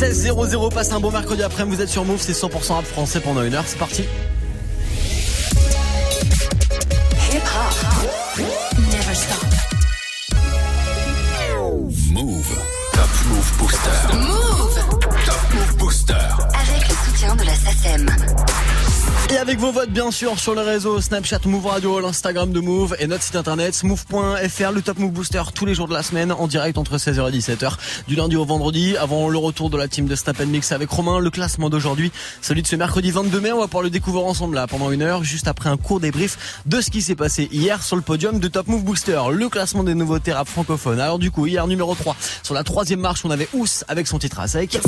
16-0-0, passe un bon mercredi après, vous êtes sur Move, c'est 100% rap français pendant une heure, c'est parti. Never stop. Move. Top Move Booster. Move Top Move Booster. avec le soutien de la SACEM. Et avec vos votes bien sûr sur les réseaux Snapchat Move Radio, l'Instagram de Move et notre site internet move.fr, le Top Move Booster tous les jours de la semaine en direct entre 16h et 17h du lundi au vendredi avant le retour de la team de Snap Mix avec Romain. Le classement d'aujourd'hui, celui de ce mercredi 22 mai, on va pouvoir le découvrir ensemble là pendant une heure juste après un court débrief de ce qui s'est passé hier sur le podium de Top Move Booster, le classement des nouveautés rap francophones. Alors du coup hier numéro 3 sur la troisième marche on avait Ous avec son titre à sec.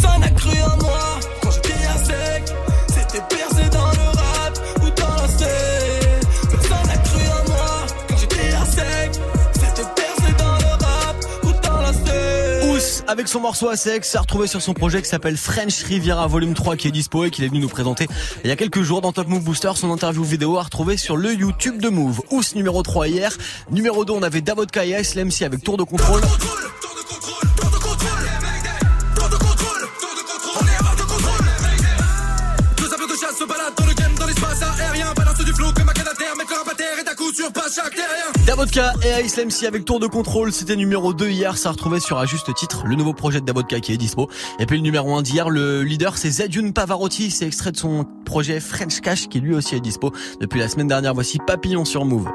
Avec son morceau à sec s'est retrouvé sur son projet qui s'appelle French Riviera Volume 3 qui est dispo et qu'il est venu nous présenter il y a quelques jours dans Top Move Booster. Son interview vidéo à retrouver sur le YouTube de Move. Ous numéro 3 hier. Numéro 2 on avait Davodka et Ice MC avec Tour de contrôle. À se dans le game, dans l'espace aérien. Du à terre et sur pas chaque terrien. Davodka et Ice avec Tour de contrôle, c'était numéro 2 hier, ça a retrouvé sur un juste titre le nouveau projet de Davodka qui est dispo. Et puis le numéro 1 d'hier, le leader c'est Zedune Pavarotti, c'est extrait de son projet French Cash qui lui aussi est dispo depuis la semaine dernière. Voici Papillon sur Move.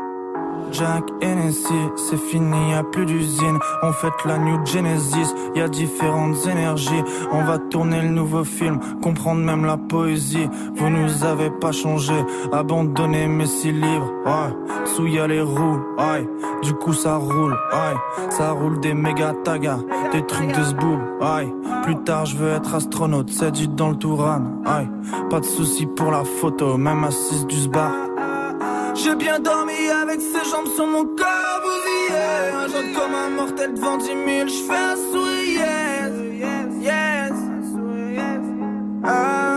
Jack Hennessy, c'est fini, y a plus d'usine. On fête la New Genesis, y a différentes énergies. On va tourner le nouveau film, comprendre même la poésie. Vous nous avez pas changé, abandonné mes six livres. Ouais, sous y a les roues, ouais. Du coup ça roule, ouais. Ça roule des méga tagas, des trucs de zboob, ouais. Plus tard je veux être astronaute, c'est du dans le Touran, ouais. Pas de soucis pour la photo, même assise du sbar. J'ai bien dormi avec ses jambes sur mon corps bousillé Un jaune comme un mortel devant 10 000 J'fais un sourire. Yes, yes, ah.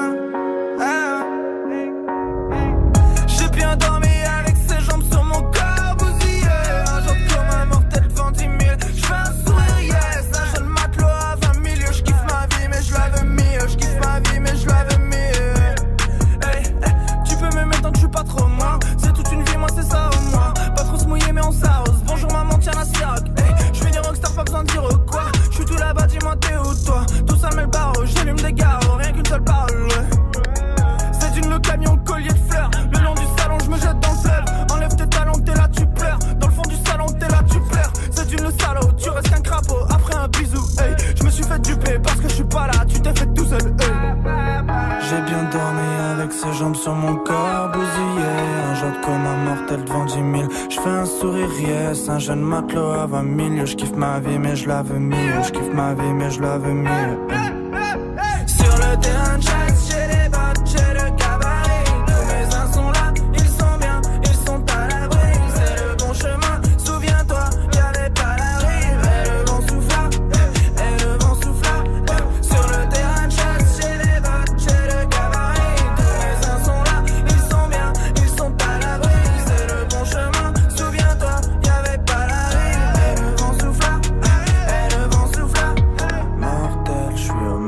Yes Un jeune matelot à 20 000 Je kiffe ma vie mais je la veux mieux. Je kiffe ma vie mais je la veux mieux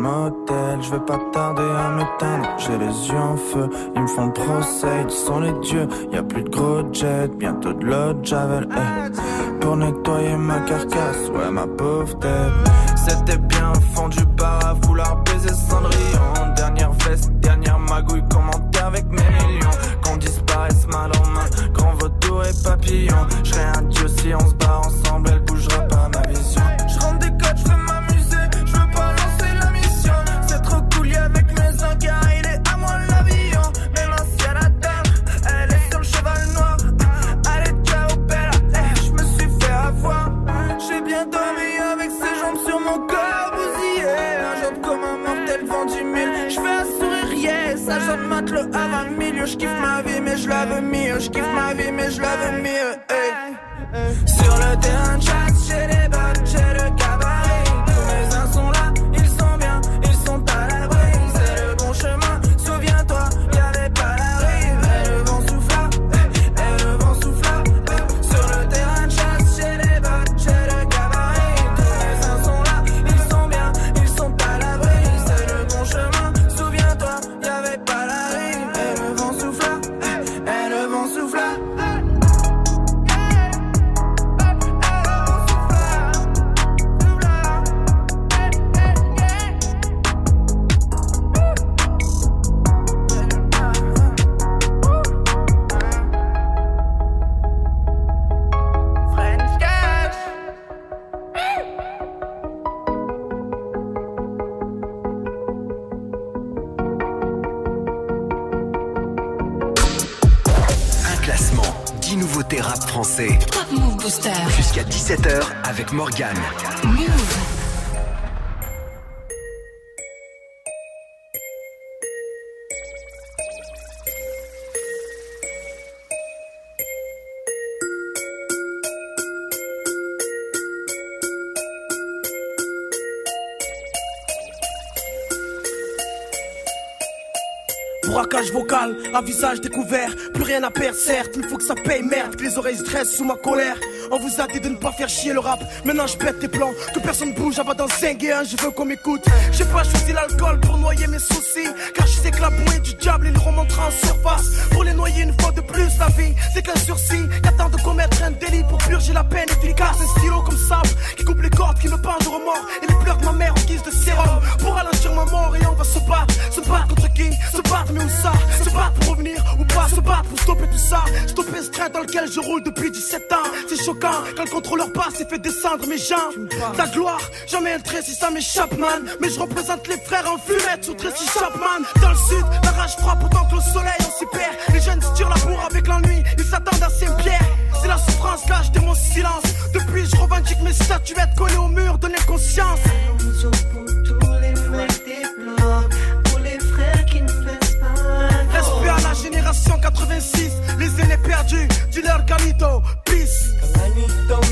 motel, je vais pas tarder à m'éteindre. J'ai les yeux en feu, ils me font procès, ils sont les dieux. Y a plus de gros jet, bientôt de l'eau de javel. eh. Pour nettoyer ma carcasse, ouais ma pauvre tête. C'était bien au fond du bar à vouloir baiser Cendrillon. Dernière veste, dernière magouille, commenter avec mes millions. Qu'on disparaisse mal en main, grand vautour et papillon. Je un dieu si on se bat Jusqu'à 17h avec Morgane. Move. Braquage vocal, à visage découvert, plus rien à perdre, certes, il faut que ça paye, merde, que les oreilles stressent sous ma colère. On vous a dit de ne pas faire chier le rap, maintenant je pète tes plans, que personne bouge avant d'en zinguer un, je veux qu'on m'écoute. J'ai pas choisi l'alcool pour noyer mes soucis, car je sais que la bouée du diable, il remontera en surface. Pour les noyer une fois de plus, la vie, c'est qu'un sursis, qu'attend de commettre un délit pour purger la peine efficace. Un stylo comme sable, qui coupe les cordes, qui me peint de remords, et les pleurs de ma mère en guise de sérum. Pour ralentir ma mort, et on va se battre, se battre contre qui? Se battre, mais où ça? Se battre pour revenir ou pas? Se battre pour stopper tout ça. Stopper ce train dans lequel je roule depuis 17 ans. C'est choquant quand le contrôleur passe et fait descendre mes jambes. Ta gloire, jamais un trait si ça m'échappe man. Mais je représente les frères en fumette sous Tracy Chapman. Dans le sud, la rage frappe autant que le soleil on s'y perd. Les jeunes se tirent la bourre avec l'ennui Ils s'attendent à Saint-Pierre. C'est la souffrance, lâche de mon silence. Depuis je revendique mes statuettes collées au mur Donner conscience génération 86, les aînés perdus, dis-leur Galito, peace. La nuit tombe,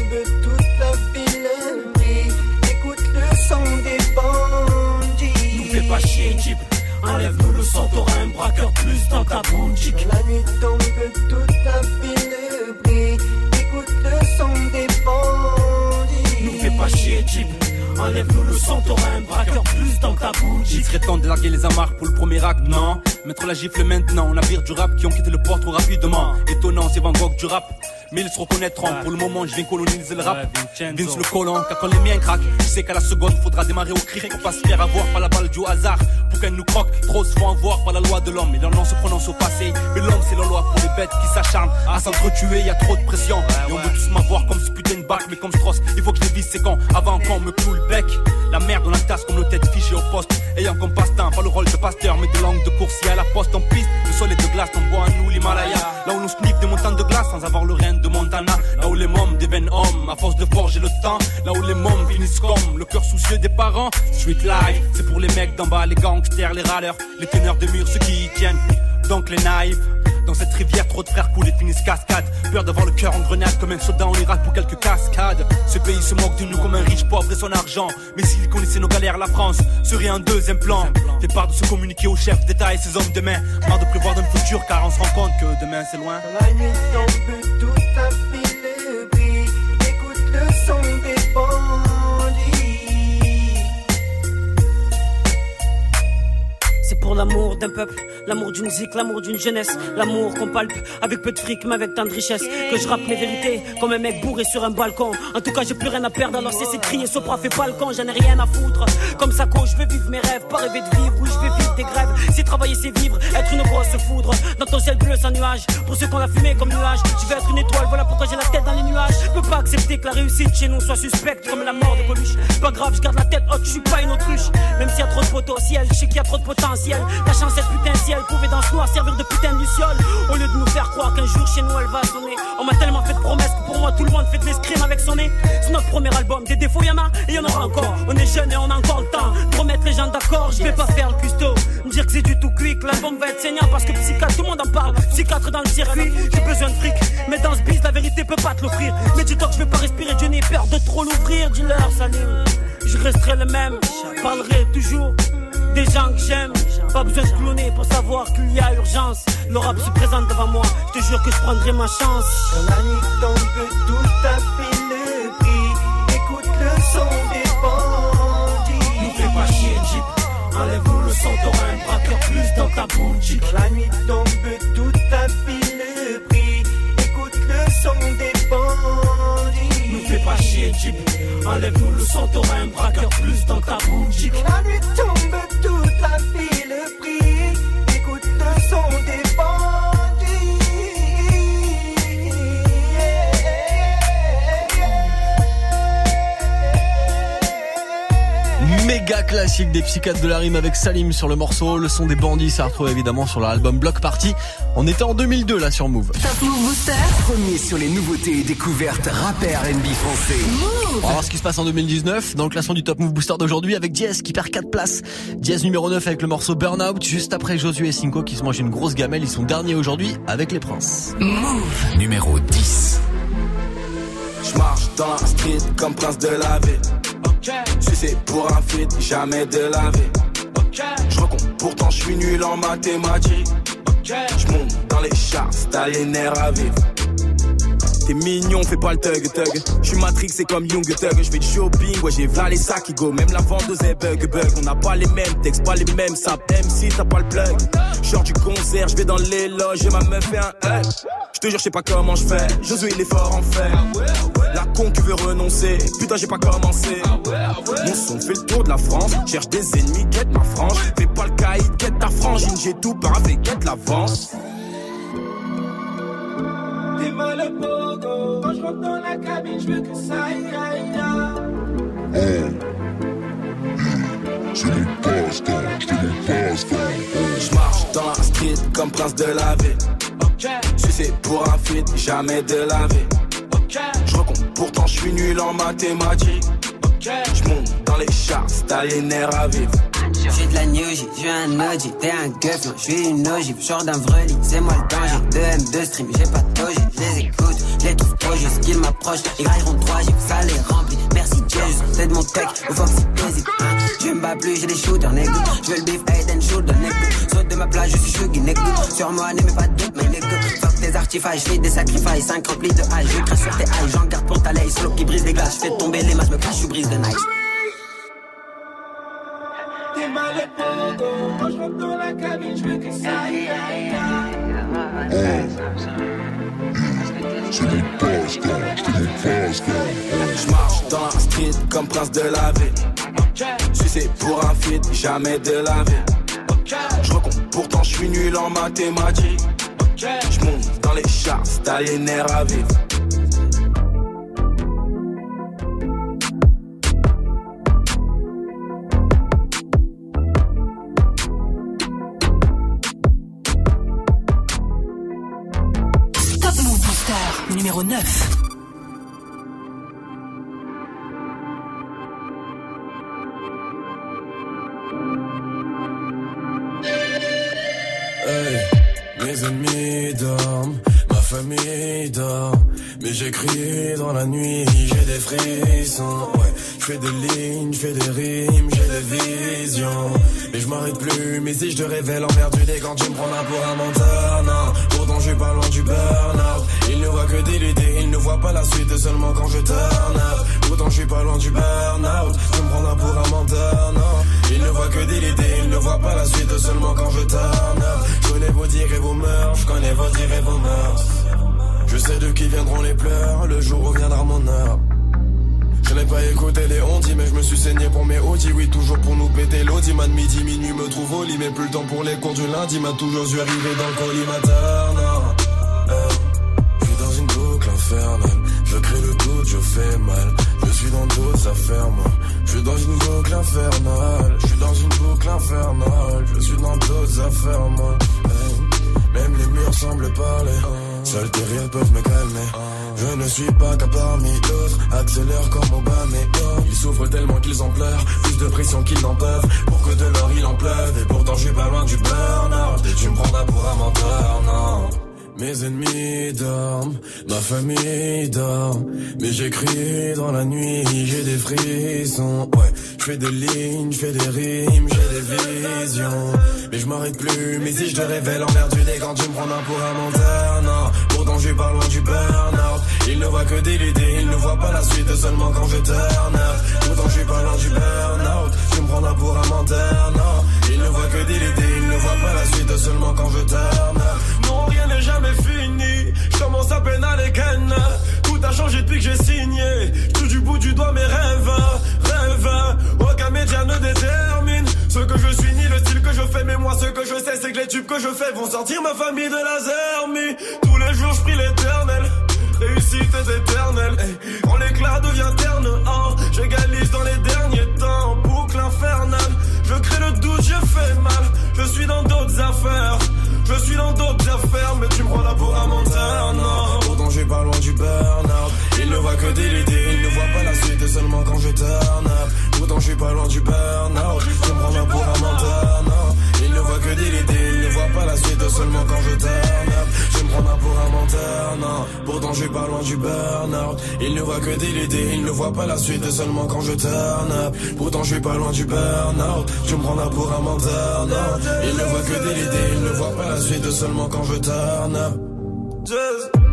toute la ville brille. Écoute le son des bandits. Nous fais pas chier, Jeep. Enlève-nous le sang, t'auras un braqueur plus dans ta boutique. La nuit tombe, toute la ville brille. Écoute le son des bandits. Nous fais pas chier, Jeep. Enlève-nous le sang, t'auras un braqueur plus dans ta Il boutique. serait temps de larguer les amarres pour le premier acte, non? Mettre la gifle maintenant, on navire du rap qui ont quitté le port trop rapidement. Étonnant, c'est Van Gogh du rap. Mais ils se reconnaîtront, pour le moment je viens coloniser le rap. Vince le colon, car quand les miens craquent, je sais qu'à la seconde faudra démarrer au cri pour pas se faire avoir par la balle du hasard. Pour qu'elle nous croque, trop se font avoir par la loi de l'homme. Et nom se prononce au passé, mais l'homme c'est la loi pour les bêtes qui s'acharnent à s'entretuer, y a trop de pression. Et on veut tous m'avoir comme ce putain de bac, mais comme Strauss, il faut que je les vise c'est quand, avant qu'on me cloue le bec. La merde dans la tasse comme le tête fichée au poste. Ayant comme passe-temps, pas le rôle de pasteur, mais de langue de coursier à la poste en piste. Le sol est de glace, on boit à nous l'Himalaya. Là où on sniffe des montagnes de glace sans avoir le rein de Montana. Là où les mômes deviennent hommes à force de forger le temps. Là où les mômes finissent comme le cœur soucieux des parents. Street life, c'est pour les mecs d'en bas, les gangsters, les râleurs, les teneurs de murs, ceux qui y tiennent. Donc les naïfs. Dans cette rivière, trop de frères coulent et finissent cascade. Peur d'avoir le cœur en grenade comme un soldat en Irak pour quelques cascades. Ce pays se moque de nous comme un riche pauvre et son argent. Mais s'il connaissait nos galères, la France serait un deuxième plan. Fait part de se communiquer aux chefs d'État et ses hommes de main. De prévoir dans le futur car on se rend compte que demain c'est loin. La nuit brille. Écoute le son des. Pour l'amour d'un peuple, l'amour d'une musique, l'amour d'une jeunesse, l'amour qu'on palpe avec peu de fric mais avec tant de richesse. Que je rappe mes vérités comme un mec bourré sur un balcon. En tout cas, j'ai plus rien à perdre alors de crier, Sopra fait pas le con, j'en ai rien à foutre. Comme ça, je veux vivre mes rêves, pas rêver de vivre, oui, je vais vivre des grèves. Si travailler c'est vivre, être une grosse foudre dans ton ciel bleu sans nuage. Pour ceux qu'on a fumé comme nuage, je vais être une étoile, voilà pourquoi j'ai la tête dans les nuages. Je peux pas accepter que la réussite chez nous soit suspecte comme la mort de Coluche. Pas grave, je garde la tête haute, je suis pas une autruche. Même s'il y a trop de potentiel, je sais qu'il y a trop de potentiel. La chance est putain de ciel, pouvait dans ce noir servir de putain de luciole. Au lieu de nous faire croire qu'un jour chez nous elle va sonner. On m'a tellement fait de promesses que pour moi tout le monde fait de l'escrime avec son nez. C'est notre premier album, des défauts y'en a et y'en aura encore. On est jeune et on a encore le temps de remettre les gens d'accord. Je vais pas faire le custo, me dire que c'est du tout quick. L'album va être saignant parce que psychiatre, tout le monde en parle. Psychiatre dans le circuit, j'ai besoin de fric. Mais dans ce biz, la vérité peut pas te l'offrir. Mais dis-toi que je vais pas respirer, Dieu n'ai peur de trop l'ouvrir. Dis-leur, salut. Je resterai le même, je parlerai toujours des gens que j'aime. Pas besoin de cloner pour savoir qu'il y a urgence. Le rap se présente devant moi, je te jure que je prendrai ma chance. Quand la nuit tombe, toute la ville brille. Écoute le son des bandits. Nous fais pas chier, Jeep. Enlève-nous le sang, t'auras un braqueur plus dans ta boutique. Quand la nuit tombe, toute la ville brille. Écoute le son des bandits. Nous fais pas chier, Jeep. Enlève-nous le sang, t'auras un braqueur plus dans ta boutique. La nuit tombe, toute méga classique des psychiatres de la rime avec Salim sur le morceau. Le son des bandits, ça retrouve évidemment sur leur album Block Party. On était en 2002 là sur Move. Top Move Booster. Premier sur les nouveautés et découvertes rap et R&B français. On va voir ce qui se passe en 2019 dans le classement du Top Move Booster d'aujourd'hui avec Diaz qui perd 4 places. Diaz numéro 9 avec le morceau Burnout juste après Josué et Cinco qui se mangent une grosse gamelle. Ils sont derniers aujourd'hui avec les princes. Move. Numéro 10. Je marche dans la street comme prince de la ville. Si c'est pour un feat, jamais de la vie. Je pourtant je suis nul en mathématiques. Je monte dans les les nerfs à vivre. T'es mignon, fais pas le thug thug. Je suis Matrix, c'est comme Young Thug. Je fais du shopping, ouais, j'ai v'là les sacs qui go. Même la vendeuse est bug bug. On n'a pas les mêmes textes, pas les mêmes saps. Même si t'as pas le plug. Genre du concert, je vais dans les loges et ma meuf fait un hug. Je te jure, je sais pas comment je fais. Josué, il est fort en fait. La con qui veut renoncer. Putain, j'ai pas commencé. Mon son fait le tour de la France. Cherche des ennemis, quête ma frange. Fais pas le caïd, quête ta frangine. J'ai tout paravé, quête l'avance. Mal au pogo. Quand je rentre dans la cabine, je veux que ça aille, aille, aille. Je marche dans la street comme prince de la ville. C'est pour un feat, jamais de la vie. Pourtant je suis nul en mathématiques. Je monte dans les charts, t'as les nerfs à vivre. J'suis de la New J, j'suis un OG, t'es un gueuf, non, j'suis une ogive, genre d'un vreli, c'est moi le danger. 2 M2 stream, j'ai pas de toge, j'les écoute, j'les trouve trop juste qu'ils m'approchent. Les grailleront 3 G, ça les remplit. Merci Jesus, c'est de mon tech, au Fox Basic. Hein. Je bats plus, j'ai des shooters, nigga. J'veux le beef, head and shoulder, nigga. Saute de ma place, je suis shuggy, nigga. Sur moi, n'aimez pas de doute, mais nigga. Des artifices, des sacrifices, 5 remplis de hache. Je crache sur tes haches, j'en garde pour ta laisse. Slow qui brise les glaces, j'fais tomber les masses, me cache, je brise de nice. T'es mal au pogo. Quand je rentre dans la cabine, je veux que ça. Je marche dans la street comme prince de la ville. Si c'est pour un feat, jamais de la vie. Je recompte, pourtant je suis nul en mathématiques. Je monte dans les charts, t'as les nerfs à vivre. Top Move Booster. Numéro 9. Hey, mes ennemis dorment, ma famille dort. Mais j'écris dans la nuit, j'ai des frissons. Ouais, je fais des lignes, je fais des rimes, j'ai des visions. Mais je m'arrête plus, mais si je te révèle emmerdé quand tu me prends pour un menteur, non. Suis pas loin du burn-out. Il ne voit que idées, il ne voit pas la suite seulement quand je turn up. Pourtant je suis pas loin du burn-out. Tu me prends là pour un menteur, non. Il ne voit que idées, il ne voit pas la suite seulement quand je turn. Je connais vos dires et vos mœurs, je connais vos dires et vos mœurs. Je sais de qui viendront les pleurs, le jour où viendra mon heure. Je n'ai pas écouté les ondis, mais je me suis saigné pour mes audis. Oui, toujours pour nous péter l'audi. Man, midi, minuit me trouve au lit, mais plus le temps pour les cours du lundi. M'a toujours dû arriver dans le collimateur. Euh, je suis dans une boucle infernale. Je crée le doute, je fais mal. Je suis dans d'autres affaires, moi. Je suis dans une boucle infernale. Je suis dans une boucle infernale. Je suis dans d'autres affaires, moi. Hey, Même les murs semblent parler. Seuls tes rires peuvent me calmer. Je ne suis pas qu'à parmi d'autres. Accélère comme Obama et Ils souffrent tellement qu'ils en pleurent. Plus de pression qu'ils n'en peuvent. Pour que de l'or il en pleuve. Et pourtant je suis pas loin du burn-out. Tu me prendras pour un menteur, non. Mes ennemis dorment, ma famille dort, mais j'écris dans la nuit, j'ai des frissons, ouais, je fais des lignes, je fais des rimes, j'ai des visions, mais je m'arrête plus, mais si je te révèle emmerdé quand tu me prends un pour un menteur, non, pourtant je suis pas loin du burn-out, il ne voit que des idées, il ne voit pas la suite seulement quand je turn up, pourtant je suis pas loin du burn-out, un pour un menteur, non, il ne voit que idées, il ne voit pas la suite seulement quand je turn up, Non, rien n'est jamais fini. Je commence à peine à les ken. Tout a changé depuis que j'ai signé. Tout du bout du doigt mes rêves. Rêves. Aucun média ne détermine ce que je suis ni le style que je fais. Mais moi, ce que je sais, c'est que les tubes que je fais vont sortir ma famille de la zermie. Tous les jours, je prie l'éternel. Réussite est éternelle. Hey, Quand l'éclat devient terne, hein, j'égalise dans les derniers temps. Je crée le doute, je fais mal. Je suis dans d'autres affaires. Je suis dans d'autres affaires, mais tu me prends là pour un menteur, non. Pourtant, j'ai pas loin du burn-out. Il ne voit que des idées, il ne voit pas la suite, et seulement quand je turn up. Pourtant, j'ai pas loin du burn-out. Tu me prends là pour un menteur, non. Pourtant je suis pas loin du burn-out. Il ne voit que des idées, il ne voit pas la suite seulement quand je turn up. Pourtant je suis pas loin du burn-out. Je me prends pour un menteur, non. Il ne voit que des idées, il ne voit pas la suite seulement quand je turn up.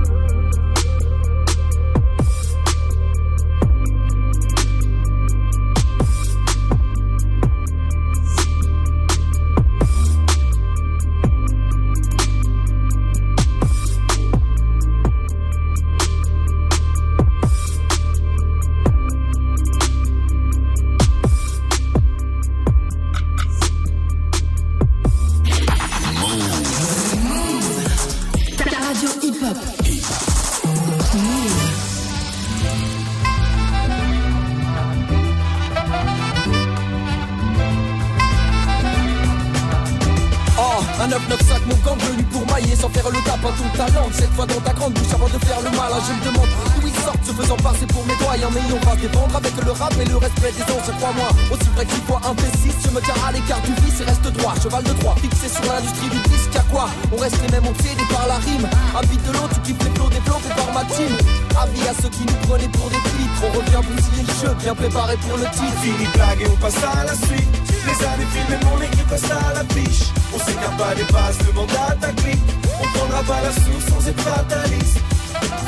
Ceux qui nous prenaient pour des pitres On revient bousiller le jeu, bien préparé pour le titre Fini de blague et on passe à la suite. Les années filmées, mon équipe reste à l'affiche. On s'écarte pas des bases, demande à ta clique. On prendra pas la soupe sans être fataliste.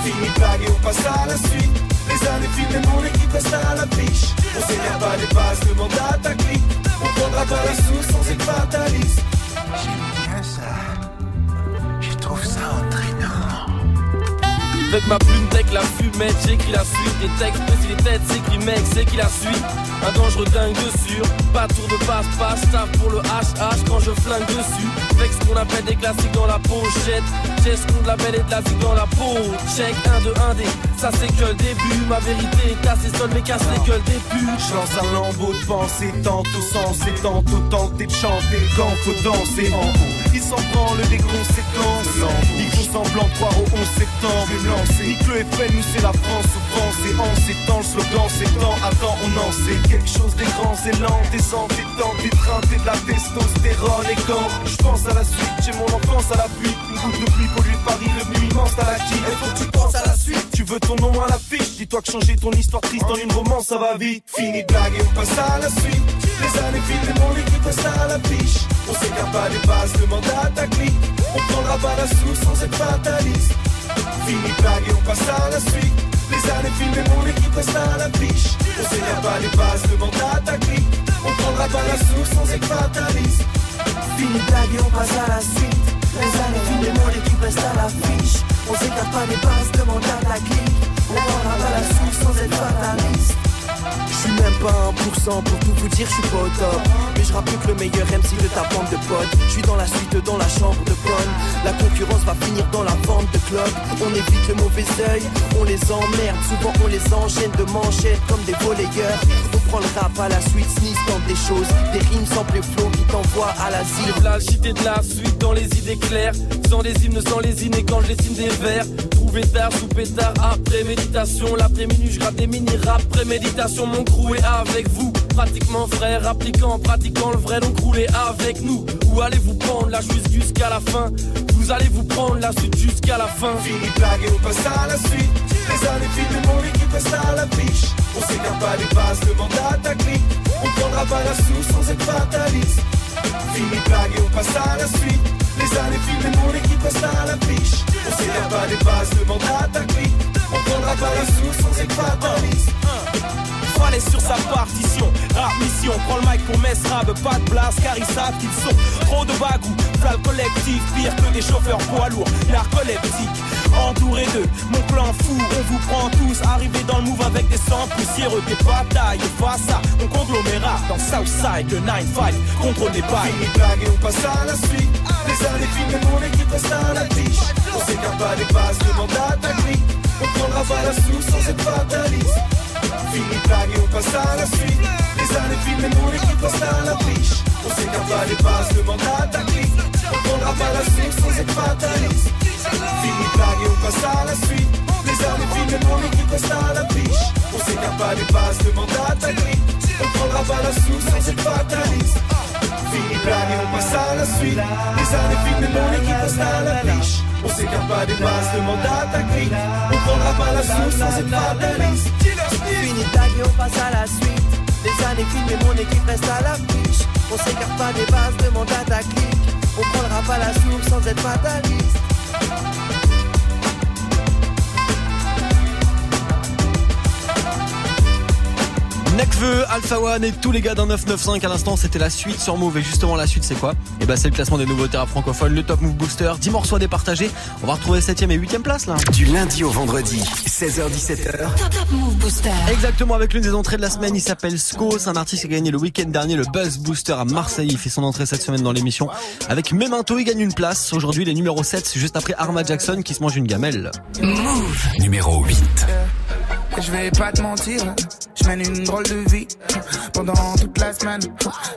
Fini de blague et on passe à la suite. Les années filmées, mon équipe reste à l'affiche. On s'écarte pas des bases, demande à ta clique. On prendra pas la soupe sans être fataliste. J'aime bien ça. Je trouve ça entraînant. Avec ma plume deck la fumette, j'écris la suite Des textes, les têtes s'écrit mec, c'est qui la suite Un dangereux dingue dessus, pas tour de passe-passe Tape pour le HH quand je flingue dessus. Avec ce qu'on appelle des classiques dans la pochette. J'ai ce qu'on de la belle et de la vie dans la peau. Check 1 de 1 D, ça c'est que le début. Ma vérité est assez seule mais casse les gueules des putes Je lance un lambeau de pensée, tantôt sensé, tantôt tenté de chanter. Quand faut danser en haut, ils s'en branlent des conséquences. Font semblant de croire au 11 septembre. Nique le FN, nous c'est la France, souffrance et en ces temps, le slogan c'est temps. Attends, on en sait quelque chose des grands élans, des entêtants, des treintés de la testostérone. Et quand je pense à la suite, j'ai mon enfance à la pluie. Une goutte de pluie pollue Paris, le immense à la qui. Il faut que tu penses à la suite. Tu veux ton nom à l'affiche, dis-toi que changer ton histoire triste en une romance, ça va vite. Fini de blague et on passe à la suite. Les années filent et mon équipe reste à l'affiche. On s'écarte pas des bases, demande à ta clique. On prendra pas la soupe sans être fataliste. Fini de blague et on passe à la suite. Les années filent et mon équipe reste à l'affiche. On s'écarte pas des bases, demande à ta. On prendra pas la soupe sans être fataliste. Fini blague on passe à la suite Les années filent et mon équipe reste à l'affiche On s'écarte pas des bases, demande à ta On prendra pas la soupe sans être fataliste je suis même pas 1% pour tout vous dire, je suis pas au top. Mais je rappelle que le meilleur MC de ta bande de potes. Je suis dans la suite, dans la chambre de bonne. La concurrence va finir dans la vente de clubs. On évite le mauvais oeil, on les emmerde. Souvent on les enchaîne de manchettes comme des volleyeurs. On prend le rap à la suite, sneeze tente des choses. Des rimes sans les flots qui t'envoient à l'asile. La de la suite dans les idées claires Sans les hymnes, sans les et quand je dessine des vers Trouvé tard, sous pétard, après méditation L'après-midi je gratte des mini-rap, préméditation Mon crew est avec vous, pratiquement frère Appliquant, pratiquant le vrai, donc roulez avec nous Où allez-vous prendre la suite jusqu'à la fin? Vous allez vous prendre la suite jusqu'à la fin Fini blague et on passe à la suite. Les années filent mon équipe reste à l'affiche. On s'écarte pas des bases, demande à ta clique. On prendra pas la soupe sans être fataliste. Fini blague et on passe à la suite. Les années filent mon équipe reste à l'affiche. On s'écarte pas des bases, demande à ta. On prendra pas la sans être fataliste. Fallait sur sa partition, rap mission, prends le mic pour Mess Rab, pas de place car ils savent qu'ils sont trop de bagou, flat collectif, pire que des chauffeurs poids lourds, narcoleptiques, entouré d'eux, mon plan fou, on vous prend tous, arrivé dans le move avec des sangs poussiéreux, des batailles, face à mon conglomérat dans Southside, le 9-5, contrôle des bails. Fini et on passe à la suite. Les années filent et mon équipe reste à l'affiche. On s'écarte pas des bases, demande à ta clique. On prendra pas la soupe sans être fataliste. Fini blague et on passe à la suite. Les années filent et mon équipe reste à l'affiche. On s'écarte pas des bases, demande à ta clique. On prendra pas la soupe sans être fataliste. Fini de blague et on passe à la suite. Les années filent et mon équipe reste à l'affiche. On s'écarte pas des bases, demande à ta grille. On prendra pas la soupe sans être fataliste. Fini plané, on passe à la suite. Les années filles, mais mon équipe reste à la fiche. On s'écarte pas des bases, demande à ta. On prendra pas la soupe sans être fataliste. Fini ta vie, on passe à la suite. Les années filment et mon équipe reste à l'affiche. On s'écarte pas des bases, demande à ta clique. On prendra pas la soupe sans être fataliste. Thank you. Necfeu, Alpha One et tous les gars d'un 995 à l'instant c'était la suite sur Move et justement la suite c'est quoi? Et bah c'est le classement des nouveautés rap francophones, le Top Move Booster, 10 morceaux à départager. On va retrouver 7ème et 8ème place là. Du lundi au vendredi, 16h17h. Top Move Booster. Exactement avec l'une des entrées de la semaine, il s'appelle Sko, c'est un artiste qui a gagné le week-end dernier le Buzz Booster à Marseille, il fait son entrée cette semaine dans l'émission. Avec Memento, il gagne une place. Aujourd'hui il est numéro 7 juste après Arma Jackson qui se mange une gamelle. Move. Numéro 8. Je vais pas te mentir, je mène une drôle de vie pendant toute la semaine.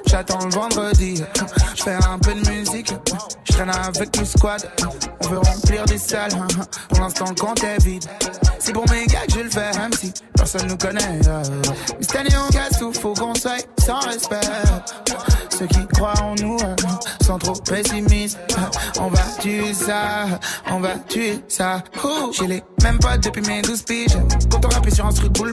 J'attends le vendredi, je fais un peu de musique, je traîne avec mes squad. On veut remplir des salles, pour l'instant le compte est vide. C'est pour mes gars que je le fais, même si personne nous connaît. Mais cette année on casse tout, faut qu'on sans respect. Ceux qui croient en nous euh, sont trop pessimistes. On va tuer ça, on va tuer ça. J'ai les mêmes potes depuis mes 12 piges. Quand on rappelle sur un truc boule.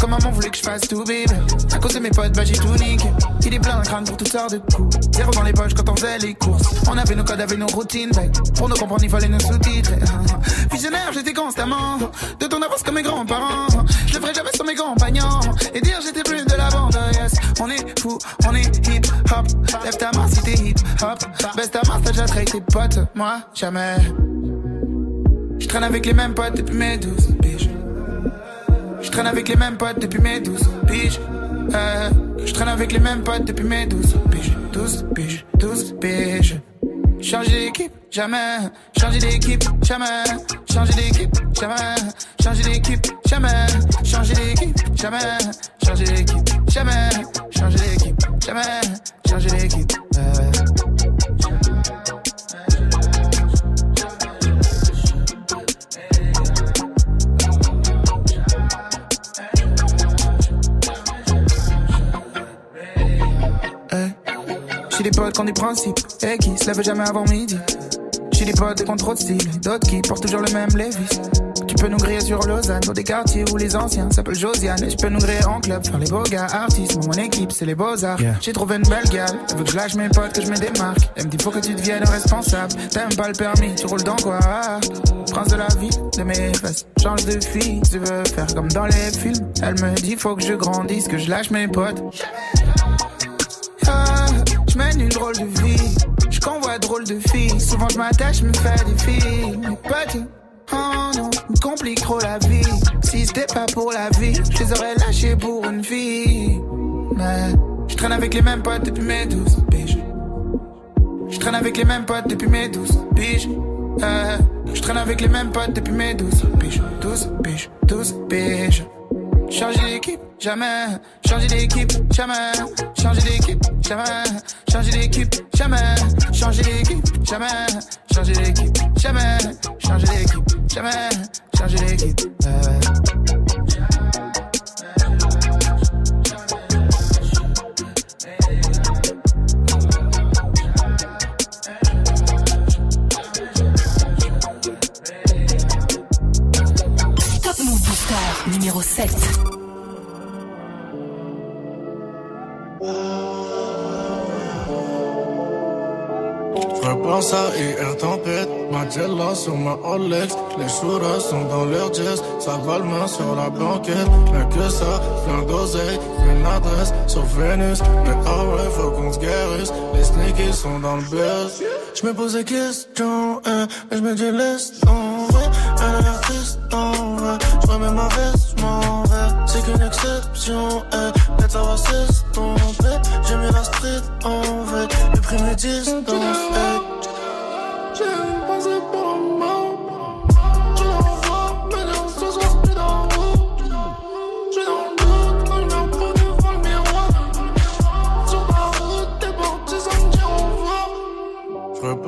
Comme maman voulait que je fasse tout bébé. À cause de mes potes, bah j'ai tout niqué. Il est plein de crâne pour toutes sortes de coups. Zéro dans les poches quand on faisait les courses. On avait nos codes, avait nos routines. Pour nous comprendre, il fallait nos sous-titres. Visionnaire, j'étais constamment. De ton avance comme mes grands-parents. Je le ferai jamais sur mes compagnons. Et dire j'étais plus de la bande. On est fou, on est hip hop. Lève ta main si t'es hip hop. Baisse ta main, t'as déjà trahi tes potes. Moi, jamais. Je traîne avec les mêmes potes depuis mes 12 piges. Je traîne avec les mêmes potes depuis mes 12 piges. Euh, je traîne avec les mêmes potes depuis mes 12 piges. 12 piges, 12 piges. Changer d'équipe, jamais. Changer d'équipe, jamais. Changer d'équipe, jamais. Changer d'équipe, jamais. Changer d'équipe, jamais. Changer d'équipe, jamais. Changer d'équipe, jamais. Changer d'équipe. Hey. J'ai des potes qui ont des principes et qui se lèvent jamais avant midi. J'ai des potes qui ont trop de style, d'autres qui portent toujours le même Levis. Tu peux nous griller sur Lausanne, dans des quartiers où les anciens s'appellent Josiane. Et je peux nous griller en club, faire les beaux gars, artistes. Moi, mon équipe, c'est les beaux-arts. J'ai trouvé une belle gale, elle veut que je lâche mes potes, que je me démarque. Elle me dit, faut que tu deviennes responsable. T'aimes pas le permis, tu roules dans quoi? Prince de la vie, de mes fesses. Change de fille, tu veux faire comme dans les films. Elle me dit, faut que je grandisse, que je lâche mes potes. Ah, je mène une drôle de vie. Je convois drôle de filles. Souvent je m'attache, me fais des filles. De- Oh non, me complique trop la vie. Si c'était pas pour la vie, je les aurais lâchés pour une fille. Mais je traîne avec les mêmes potes depuis mes 12 piges. Je traîne avec les mêmes potes depuis mes 12 piges. Euh, je traîne avec les mêmes potes depuis mes 12 piges. 12 piges, 12 piges. Changer d'équipe, jamais. Changer d'équipe, jamais. Changer d'équipe, jamais. Changer d'équipe, jamais. Changer d'équipe, jamais. Changer d'équipe, jamais. Changer d'équipe, jamais. Changer d'équipe. euh. Numéro 7. Je repense à hier tempête, Magella sur ma Rolex, les shooters sont dans leur jazz, ça va le main sur la banquette, mais que ça, plein d'oseille, une adresse sur Vénus, mais ah ouais, faut qu'on se guérisse, les sneakies sont dans le buzz. Je me pose des questions, hein, je me dis laisse tomber, un artiste en vrai, je remets ma veste, c'est qu'une exception, peut-être ça va s'estomper, j'ai mis la street en vrai, j'ai pris mes distances. J'ai une pensée pour moi.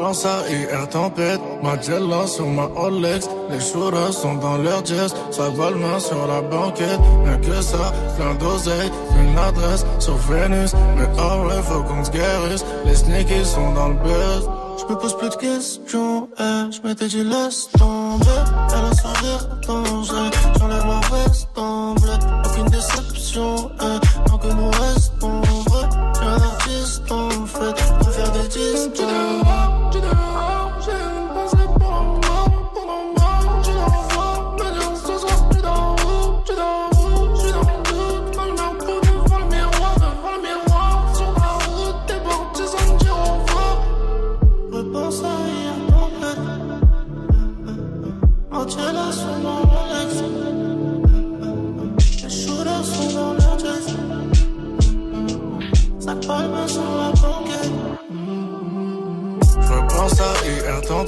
Repense à hier tempête, ma Jella sur ma Rolex. Les shooters sont dans leur jazz, ça vole main sur la banquette. Rien que ça, plein d'oseille, une adresse sur Vénus. Mais oh ouais, faut qu'on se guérisse, les sneakies sont dans le buzz. Je me pose plus de questions, eh, je m'étais dit laisse tomber. Elle a son rire dangereux, j'enlève ma veste en bleu. Aucune déception, eh, tant que nous restons vrais. J'ai un artiste en fait, pour faire des disques.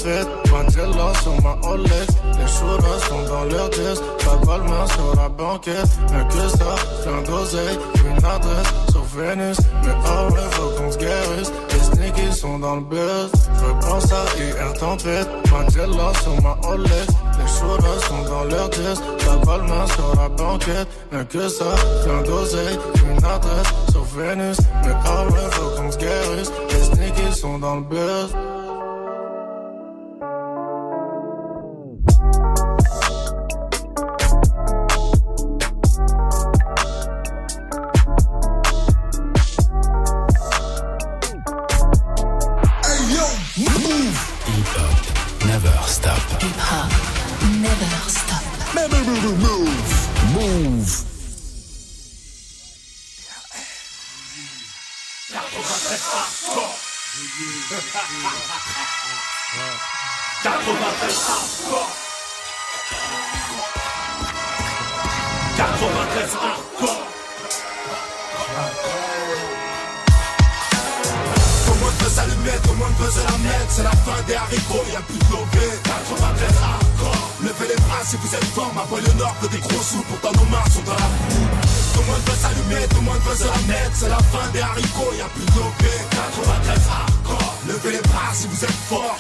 Tempête. Marcella sur ma Rolex. Les shooters sont dans leur dress. Ça palme sur la banquette. Rien que ça, plein d'oseille. Une adresse sur Vénus. Mais oh ouais, faut qu'on se guérisse. Les sneakies sont dans le buzz. Repense à hier, tempête. Marcella sur ma Rolex. Les shooters sont dans leur dress. Ça palme sur la banquette. Rien que ça, plein d'oseille. Une adresse sur Vénus. Mais oh ouais, faut qu'on se guérisse. Les sneakies sont dans le buzz. Le se la mettre C'est la fin des haricots, y'a plus de lové 93 hardcore Levez les bras si vous êtes fort Ma poigne nord veut des gros sous Pourtant nos mains sont dans la boue. Tout le monde veut s'allumer, tout le monde veut se la mettre C'est la fin des haricots, y'a plus de lové 93 hardcore Levez les bras si vous êtes fort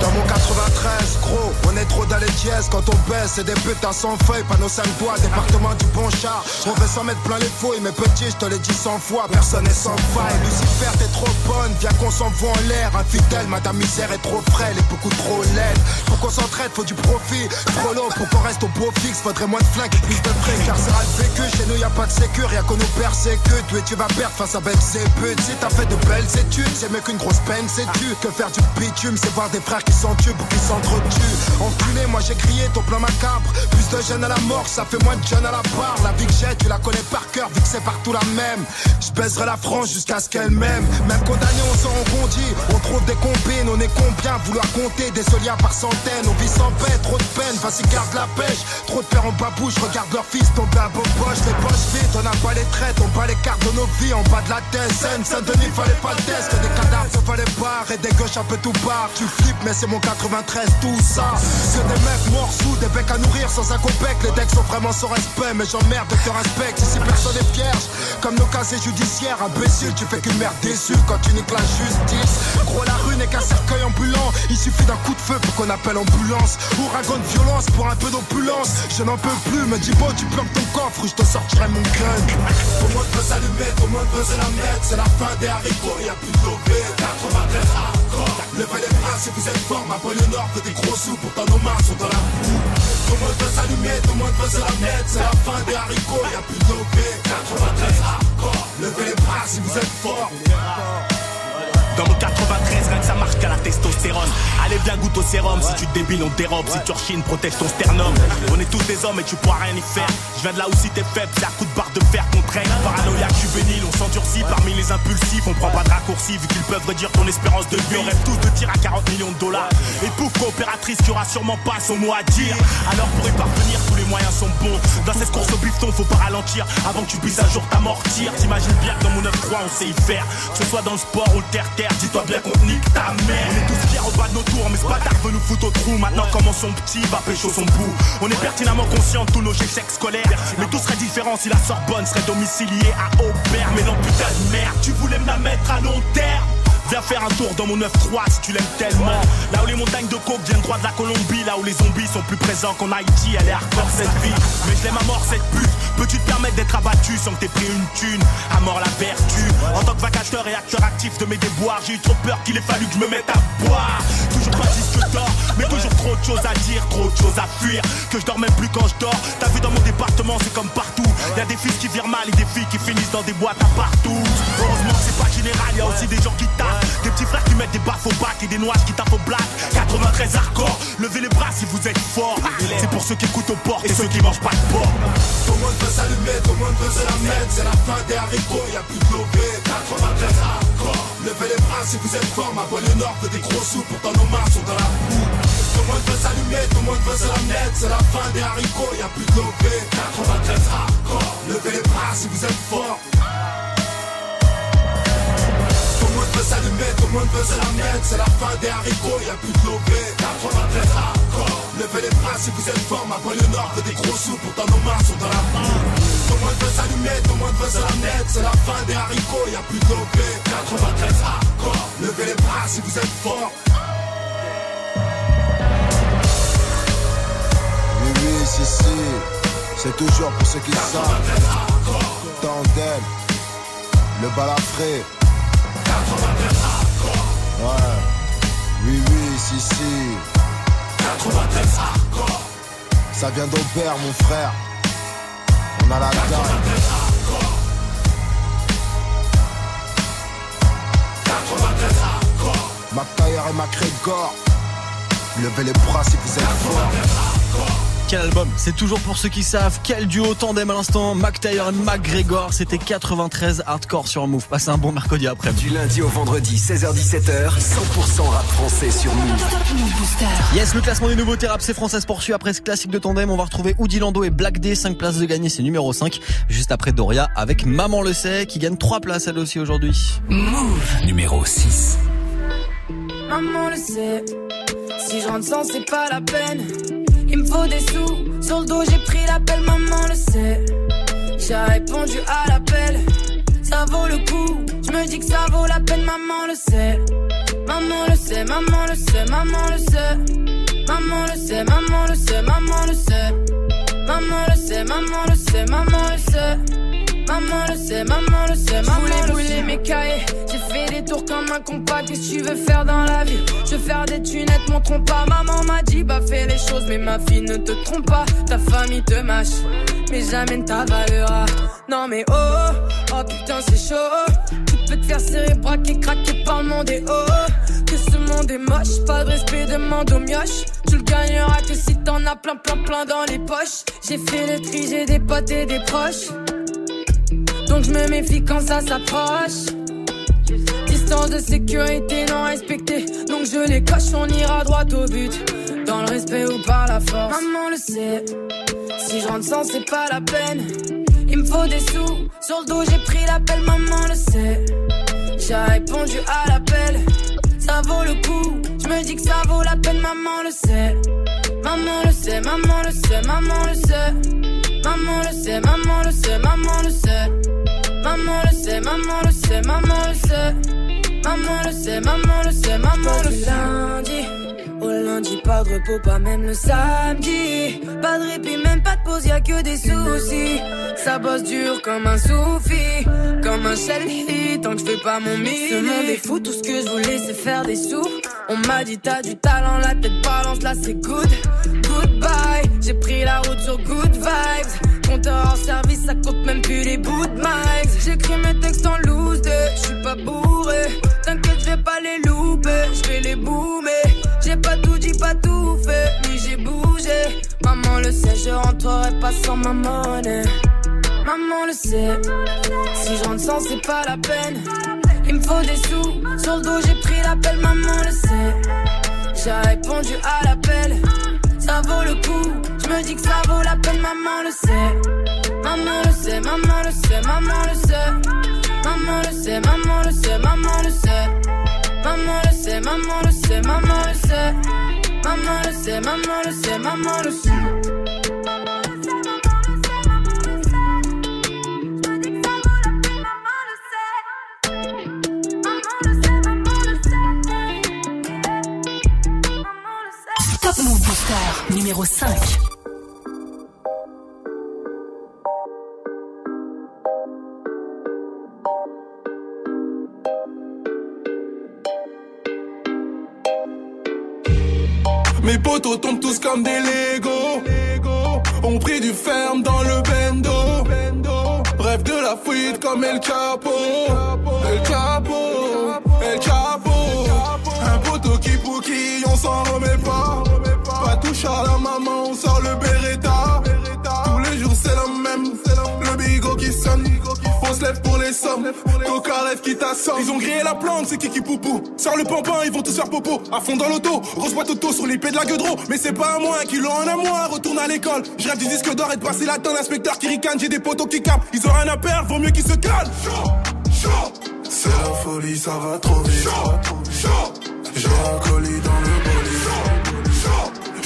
Dans mon 93, gros, on est trop dans les dièses. Quand on baisse, c'est des putains sans feuilles. Panneau 5 doigts, département du bon char. On veut s'en mettre plein les fouilles Mais petit, je te l'ai dit 100 fois Personne n'est sans faille. Lucifer, t'es trop bonne Viens qu'on s'envoie en l'air. Infidèle, madame misère est trop frêle Et beaucoup trop laide. Pour qu'on s'entraide, faut du profit. Trop long pour qu'on reste au beau fixe. Faudrait moins de flingues et plus de fric Car c'est le vécu, chez nous y a pas de sécu Rien qu'on nous persécute. Oui, tu vas perdre face à belles et putes Si t'as fait de belles études C'est mieux qu'une grosse peine, c'est tu Que faire du bitume, c'est voir des frères qui s'entuent Pour qu'ils s'entretuent Enculé, moi j'ai crié ton plan macabre. Plus de jeunes à la mort, ça fait moins de jeunes à la barre. La vie que j'ai, tu la connais par cœur Vu que c'est partout la même. Je baiserai la France jusqu'à ce qu'elle m'aime. Même condamné, on s'en rebondit On trouve des combines, on est combien Vouloir compter des soliens par centaines. On vit sans paix, trop de peine, vas-y garde la pêche. Trop de pères en babouche, regarde leur fils tomber à beau poche Les poches vides, on n'a pas les traites On bat les cartes de nos vies en bas de la tête Seine, Saint-Denis, fallait pas le test des cadavres, fallait pas. Et des gauches un peu tout barre Tu flippes, mais c'est mon 93, tout ça. Que des mecs morts sous, des becs à nourrir sans un copec. Les decks sont vraiment sans respect, mais j'emmerde te respecte. Ici personne est vierge, comme nos casiers judiciaires Imbécile, tu fais qu'une merde déçue quand tu niques la justice. Gros, la rue n'est qu'un cercueil ambulant. Il suffit d'un coup de feu pour qu'on appelle ambulance. Ouragan de violence pour un peu d'opulence. Je n'en peux plus, me dis bon, tu planques ton coffre Je te sortirai mon gun le monde veut s'allumer, le monde veut se la mettre. C'est la fin des haricots, y'a plus de lové 93 hardcore Levez les bras si vous êtes fort Ma poigne nord veut des gros sous Pourtant nos mains sont dans la boue Tout le monde veut s'allumer, tout le monde veut se la mettre. C'est la fin des haricots, y'a plus de lové 93 hardcore. Levez les bras si vous êtes fort Dans mon 93, rien que ça marque à la testostérone. Allez, viens goûte au sérum. Si tu débiles, on dérobe. Si tu rechines, protège ton sternum. On est tous des hommes et tu pourras rien y faire. Je viens de là où si t'es faible, c'est à coup de barre de fer qu'on traîne. Paranoïaque, juvénile, on s'endurcit parmi les impulsifs. On prend pas de raccourcis vu qu'ils peuvent réduire ton espérance de vie. On rêve tous de tir à 40 millions de dollars. Et pouf, coopératrice, tu auras sûrement pas son mot à dire. Alors pour y parvenir, tous les moyens sont bons. Dans cette course au bifton, faut pas ralentir avant que tu puisses un jour t'amortir. T'imagines bien que dans mon 9-3, on sait y faire. Que ce soit dans le sport ou le terre-terre, dis-toi bien qu'on nique ta mère. On est tous fiers au bas de nos tours, mais ce bâtard veut nous foutre au trou. Maintenant, comment son petit va pécho son bout? On est pertinemment conscient de tous nos échecs scolaires. Mais tout serait différent si la Sorbonne serait domiciliée à Aubert. Mais non, putain de merde, tu voulais me la mettre à long terme. Viens faire un tour dans mon 9-3 si tu l'aimes tellement. Là où les montagnes de coke viennent droit de la Colombie, là où les zombies sont plus présents qu'en Haïti, elle est hardcore cette vie. Mais je l'aime à mort cette pute. Peux-tu te permettre d'être abattu sans que t'aies pris une thune? À mort la vertu. En tant que vacateur et acteur actif de mes déboires, j'ai eu trop peur qu'il ait fallu que je me mette à boire. Toujours pas disque d'or, mais toujours trop de choses à dire, trop de choses à fuir. Que je dors même plus quand je dors. T'as vu dans mon département, c'est comme partout. Y a des fils qui virent mal et des filles qui finissent dans des boîtes à partout. Heureusement c'est pas général, y a aussi des gens qui tapent. Des petits frères qui mettent des baffes au bac et des noises qui tapent au black. 93 hardcore, levez les bras si vous êtes fort. C'est pour ceux qui écoutent aux portes et ceux qui mangent pas de porc. Tout le monde veut s'allumer, tout le monde veut se la mettre. C'est la fin des haricots, y'a plus de lobé 93 hardcore Levez les bras si vous êtes fort. Ma le nord veut des gros sous, pourtant nos mains sont dans la boue. Tout le monde veut s'allumer, tout le monde veut se la mettre. C'est la fin des haricots, y'a plus de lobé 93 hardcore Levez les bras si vous êtes fort tout le monde veut se la mettre C'est la fin des haricots, y'a plus de lobé 93 hardcore Levez les bras si vous êtes fort Ma le nord veut des gros sous, pourtant nos mains sont dans la Tout le monde veut s'allumer, tout le monde veut se la mettre C'est la fin des haricots, y'a plus de lobé 93 hardcore Levez les bras si vous êtes fort. Oui, oui, si, si. C'est toujours pour ceux qui savent. Tandem. Le balafré. Ouais. Oui, oui, si, si. Ça vient d'Aubert, mon frère. On a la dalle. McTayer et McGregor. Levez les bras si vous êtes forts. Quel album C'est toujours pour ceux qui savent. Quel duo tandem à l'instant. McTayer et McGregor. C'était 93 hardcore sur Move. Passez un bon mercredi après. Du lundi au vendredi, 16h-17h, 100% rap français sur Move. Yes, le classement des nouveautés rap c'est français se poursuit après ce classique de tandem. On va retrouver Oudi Lando et Black D. 5 places de gagner, c'est numéro 5. Juste après Doria avec Maman le sait qui gagne 3 places elle aussi aujourd'hui. Move. Numéro 6. Maman le sait, si je rentre sans c'est pas la peine. Il me faut des sous, sur le dos j'ai pris l'appel, maman le sait. J'ai répondu à l'appel, ça vaut le coup. Je me dis que ça vaut la peine, maman le sait. Maman le sait, maman le sait, maman le sait. Maman le sait, maman le sait, maman le sait. Maman le sait, maman le sait, maman le sait. Maman le sait, maman le sait, maman le sait. brûler mes cahiers, j'ai fait des tours comme un compas. Qu'est-ce que tu veux faire dans la vie? Je veux faire des tunettes, mon trompe pas. Maman m'a dit, bah fais les choses, mais ma fille ne te trompe pas. Ta famille te mâche, mais jamais ne t'avalera. Non mais oh, oh, oh putain c'est chaud. Tu peux te faire serrer, braquer, craquer par le monde et oh. Que ce monde est moche, pas de respect, demande aux mioches. Tu le gagneras que si t'en as plein, plein, plein dans les poches. J'ai fait le tri, j'ai des potes et des proches. Donc je me méfie quand ça s'approche. Distance de sécurité non respectée. Donc je les coche, on ira droit au but. Dans le respect ou par la force. Maman le sait. Si je rentre sans, c'est pas la peine. Il me faut des sous. Sur le dos, j'ai pris l'appel, maman le sait. J'ai répondu à l'appel. Ça vaut le coup. Je me dis que ça vaut la peine, maman le sait. Maman le sait, maman le sait, maman le sait. Maman le sait, maman le sait, maman le sait. Maman le sait, maman le sait, maman le sait. Maman le sait, maman le sait, maman le sait. lundi, au lundi, pas de repos, pas même le samedi. Pas de répit, même pas de pause, y'a que des soucis. Ça bosse dur comme un soufi, comme un shelly, tant que je fais pas mon mix. Ce monde est fou, tout ce que je voulais c'est faire des sous. On m'a dit t'as du talent, la tête balance, là c'est good. Goodbye, j'ai pris la route sur good vibes. Compteur en service, ça compte même plus les bouts de mics. J'écris mes textes en loose de, je suis pas bourré. T'inquiète, je vais pas les louper, je vais les boomer. J'ai pas tout dit, pas tout fait, mais j'ai bougé. Maman le sait, je rentrerai pas sans ma monnaie. Maman le sait, si je rentre sans, c'est pas la peine. Il me faut des sous, sur le dos j'ai pris l'appel, maman le sait. J'ai répondu à l'appel, ça vaut le coup. Je me dis que ça vaut la peine, maman le sait. Maman le sait, maman le sait, maman le sait. Maman le sait, maman le sait, maman le sait. Maman le sait, maman le sait, maman le sait. Maman le sait, maman le sait, maman le sait. Numéro 5. Mes potos tombent tous comme des Legos. On pris du ferme dans le bendo. Bref de la fuite comme El Chapo. El Chapo. El Chapo. Un poteau qui qui on s'en remet. Pas se lève pour les sommes. Coca rêve qui t'assomme. Ils ont grillé la plante, c'est qui poupou. Sors le pampin, ils vont tous faire popo. À fond dans l'auto, grosse boîte auto sur l'épée de la gueudreau. Mais c'est pas à moi, qui l'ont en à moi. Retourne à l'école. Je rêve du disque d'or et de passer la tonne. Inspecteur qui ricane, j'ai des potos qui capent. Ils ont rien à perdre, vaut mieux qu'ils se calment. C'est la folie, ça va trop vite. J'ai un colis dans le bolide.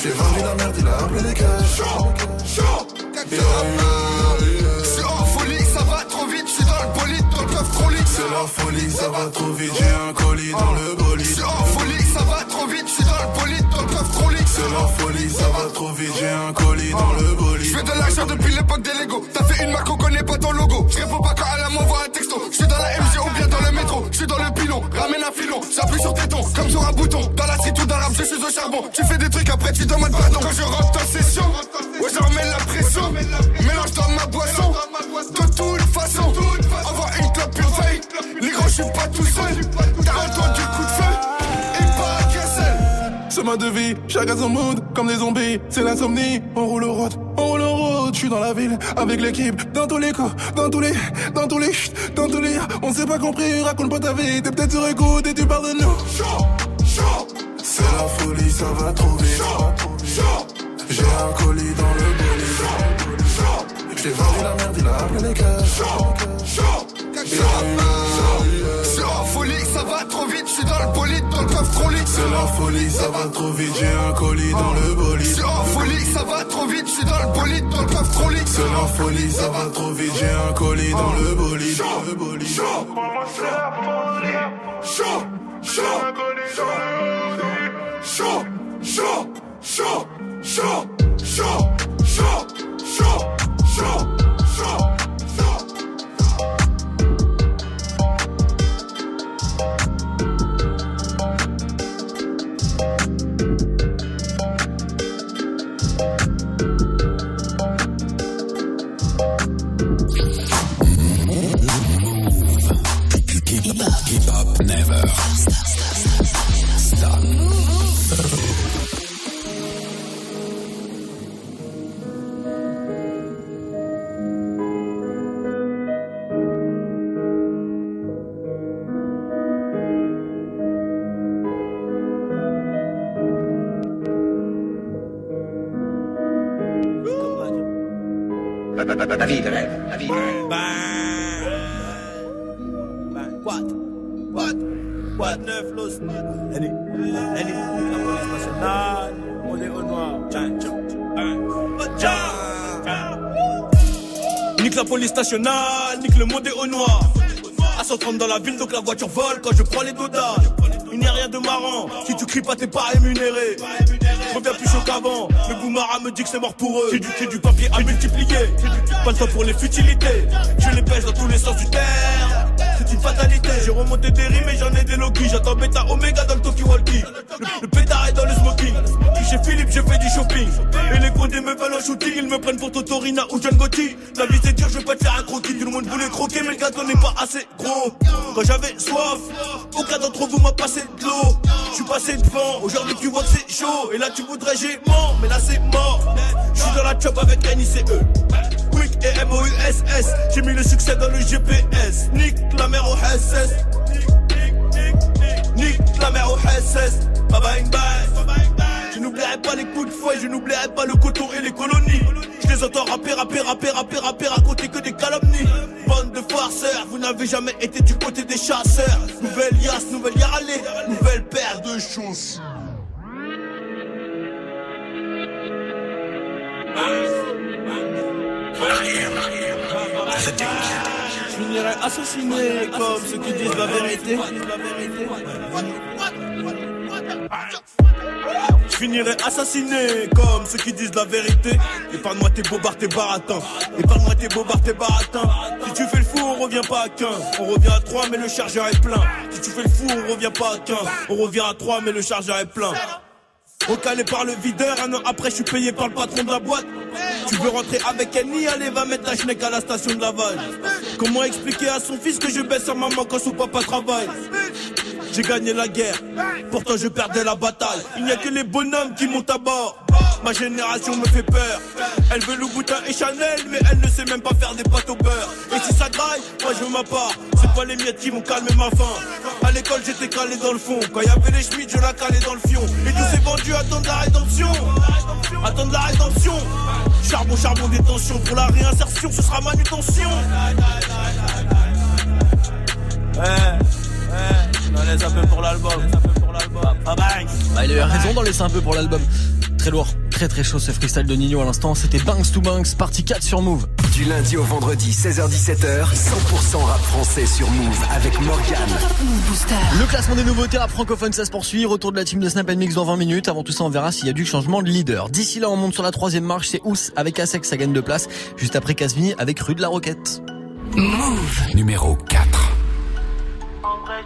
J'ai vendu la merde, il a appelé les cash. C'est C'est la folie, ça va trop vite, j'ai un colis dans le bolide. C'est en folie, ça va trop vite, je suis dans le bolide, dans le coffre trop lit. C'est la folie, ça va trop vite, j'ai un colis dans le bolide. Je fais de l'argent depuis l'époque des Lego. T'as fait une marque, on connaît pas ton logo. Je réponds pas quand elle m'envoie un texto. Je suis dans la MG ou bien dans le métro. Je suis dans le pilon, ramène un filon. J'appuie sur tes tons, comme sur un bouton. Dans la street ou dans je suis au charbon. Tu fais des trucs, après tu demandes pardon. Quand je rentre en session, ouais, j'en remets la pression. Mélange dans ma boisson. De toute façon, je suis pas tout seul. T'as entendu le coup de feu. Et pas qu'un seul. Chemin de vie, chacun son mood, comme des zombies, c'est l'insomnie. On roule au route, on roule au route, je suis dans la ville, avec l'équipe, dans tous les coups, dans tous les, dans tous les, dans tous les, on s'est pas compris, raconte pas ta vie, t'es peut-être sur écoute et tu parles de nous. C'est la folie, ça va trop vite. J'ai un colis dans le bolide. J'ai vendu la merde, il a appelé les c'est la folie, ça va trop vite, je suis dans le bolide, dans le coffre trop lit. C'est la folie, ça va trop vite, j'ai un colis dans le bolide. C'est la folie, ça va trop vite, je suis dans le bolide, dans le coffre trop lit. C'est la folie, ça va trop vite, j'ai un colis dans le bolide. Chaud, le bolide. c'est la folie. Chaud, chaud, chaud, chaud, chaud, chaud, chaud, chaud. Nique le monde est au noir. À 130 dans la ville, donc la voiture vole quand je prends les dodas. Il n'y a rien de marrant, si tu cries pas, t'es pas rémunéré. Je reviens plus chaud qu'avant, le Boumara me dit que c'est mort pour eux. J'ai du, du papier à multiplier, pas le temps pour les futilités. Je les pêche dans tous les sens du terre. J'ai remonté des rimes et j'en ai des loquis. J'attends bêta oméga dans le Toki Walkie. Le, pétard est dans le smoking. Chez Philippe, j'ai fait du shopping. Et les condés me veulent un shooting, ils me prennent pour Totorina ou John Gotti. La vie c'est dur, je vais pas te faire un croquis. Tout le monde voulait croquer, mais le gâteau n'est pas assez gros. Quand j'avais soif, aucun d'entre vous m'a passé de l'eau. Je suis passé devant, aujourd'hui tu vois que c'est chaud. Et là tu voudrais j'ai mort, mais là c'est mort. Je suis dans la chop avec NICE. Et M-O-U-S-S. J'ai mis le succès dans le GPS. Nique la mère au SS. Nique la mère au SS. Bye bye bye. Je n'oublierai pas les coups de fouet, je n'oublierai pas le coton et les colonies. Je les entends rapper, rapper, rapper, rapper, rapper, raconter que des calomnies. Bande de farceurs, vous n'avez jamais été du côté des chasseurs. Nouvelle yasse, nouvelle yaralée, nouvelle paire de chaussures. Je finirai assassiné comme ceux qui disent la vérité. Je finirai assassiné comme ceux qui disent la vérité. Épargne-moi tes bobards, tes baratins. Épargne-moi tes bobards, tes baratins. Si tu fais le fou, on revient pas à 15. On revient à 3, mais le chargeur est plein. Si tu fais le fou, on revient pas à 15. On revient à 3, mais le chargeur est plein. Recalé par le videur, un an après je suis payé par le patron de la boîte. Tu veux rentrer avec Annie, allez va mettre ta schneck à la station de lavage. Comment expliquer à son fils que je baisse sa maman quand son papa travaille J'ai gagné la guerre, pourtant je perdais la bataille. Il n'y a que les bonhommes qui montent à bord. Ma génération me fait peur. Elle veut Louboutin et Chanel, mais elle ne sait même pas faire des pâtes au beurre. Et si ça graille, moi je veux ma part. C'est pas les miettes qui vont calmer ma faim. À l'école j'étais calé dans le fond. Quand y avait les Schmitt, je la calais dans le fion. Et tous ces vendus attendent la rédemption. Attendent la rédemption. Charbon, charbon, détention. Pour la réinsertion, ce sera manutention. Eh, on laisse un peu pour l'album. Ah bang Bah, il avait raison d'en laisser un peu pour l'album. Très lourd, très très chaud ce freestyle de Nino à l'instant. C'était Banks to Banks, partie 4 sur Move. Du lundi au vendredi, 16h17h, 100% rap français sur Move avec Morgan. Le classement des nouveautés rap francophone, ça se poursuit. Retour de la team de Snap Mix dans 20 minutes. Avant tout ça, on verra s'il y a du changement de leader. D'ici là, on monte sur la troisième marche. C'est Ous avec Asek, ça gagne de place. Juste après Casmi avec Rue de la Roquette. Move. Numéro 4.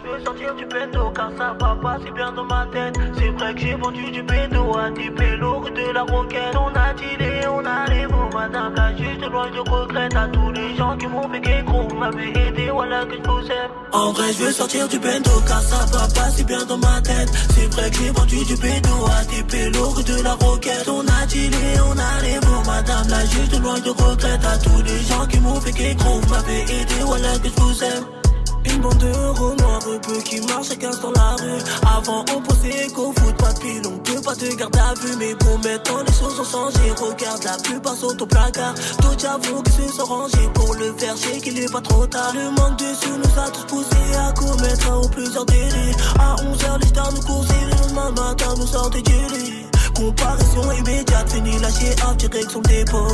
Je veux sortir du bendo car ça va pas si bien dans ma tête. C'est vrai que j'ai vendu du bendo à des pélos de la roquette. On a dealé, on a les mots, madame la juge de loi, je regrette à tous les gens qui m'ont fait gros. M'avaient aidé, voilà que je vous aime. En vrai, je veux sortir du bendo car ça va pas si bien dans ma tête. C'est vrai que j'ai vendu du bendo à des pélos de la roquette. On a dealé, on a les mots, madame la juge de loi, je regrette à tous les gens qui m'ont fait gros. M'avaient aidé, voilà que je vous aime. Une bande de euros noirs peu qui marche chacun dans la rue. Avant, on pensait qu'au foot, pas de pilon, que pas de garde à vue. Mais bon, maintenant les choses ont changé. Regarde, la plupart sont au placard. D'autres avouent qu'ils se sont rangés pour le faire, c'est qu'il est pas trop tard. Le manque de sous nous a tous poussés à commettre un ou plusieurs délits. À 11h, les stars nous coursaient, le matin nous sortaient du lit. Comparaison immédiate, fini lâché à direction le dépôt.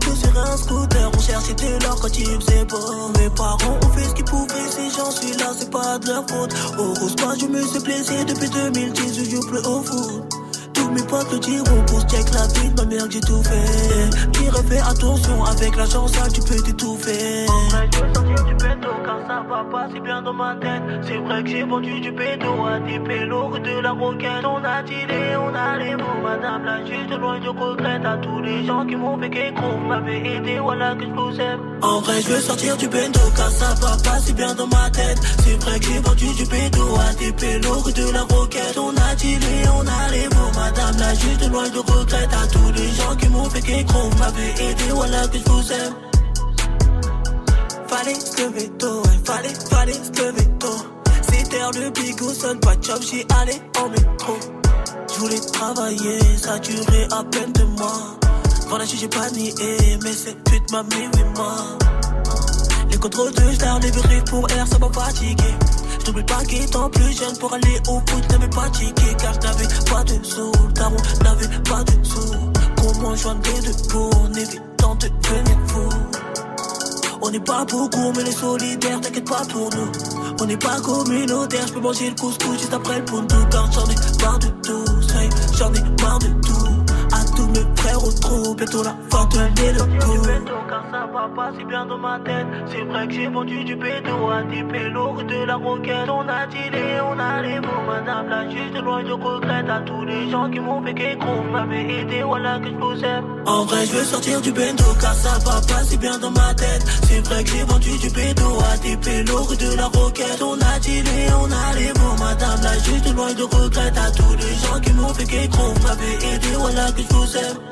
Tout sur un scooter, on cherchait de l'or quand il faisait beau. Mes parents ont fait ce qu'ils pouvaient, si j'en suis là, c'est pas de leur faute. Au rose pas, je me suis blessé depuis 2010, je joue plus au foot. Mes potes le diront pour check la vie de ma mère j'ai tout fait. J'irai fais attention, avec la chance, tu peux t'étouffer. En vrai, je veux sortir du bédo car ça va pas si bien dans ma tête. C'est vrai que j'ai vendu du bédo à des pélos de la roquette. On a dealé, on a les mots, madame la juge de loin, je regrette à tous les gens qui m'ont fait gros. M'avaient aidé, voilà que je vous aime. En vrai, je veux sortir du bendo car ça va pas si bien dans ma tête. C'est vrai que j'ai vendu du bédo à des pélos de la roquette. On a dealé, on a les mots, madame la juge de loin, je regrette à tous les gens qui m'ont fait gros. M'avaient aidé, voilà que je vous aime. Fallait se lever tôt, fallait, fallait se lever tôt. C'était le big au seul pas de job, j'y allais en métro. Je voulais travailler, ça durait à peine deux mois. Voilà, j'ai pas nié, mais cette pute m'a mis oui, moi. Les contrôles de star, les pour air, ça m'a fatigué. Je n'oublie pas qu'étant plus jeune pour aller au foot, n'avais pas ticket car je n'avais pas de sous. Daron n'avait pas de sous. Comment joindre les deux pour en évitant de devenir fou? On n'est pas beaucoup, mais les solidaires, t'inquiète pas pour nous. On n'est pas communautaire, je peux manger le couscous juste après le poundou. Car j'en ai marre de tout, j'en ai marre de tout. À tous mes frères au trou, bientôt la fin de coup. Ça va pas si bien dans ma tête. C'est vrai que j'ai vendu du bédo à des pélos de la roquette. On a dealé, on a les mots, madame la juge de loin, je regrette à tous les gens qui m'ont fait gros. M'avaient aidé, voilà que je vous aime. En vrai, je veux sortir du bendo car ça va pas si bien dans ma tête. C'est vrai que j'ai vendu du bédo à des pélos de la roquette. On a dealé, on a les mots, madame la juge de loin, je regrette à tous les gens qui m'ont fait gros. M'avaient aidé, voilà que je vous aime.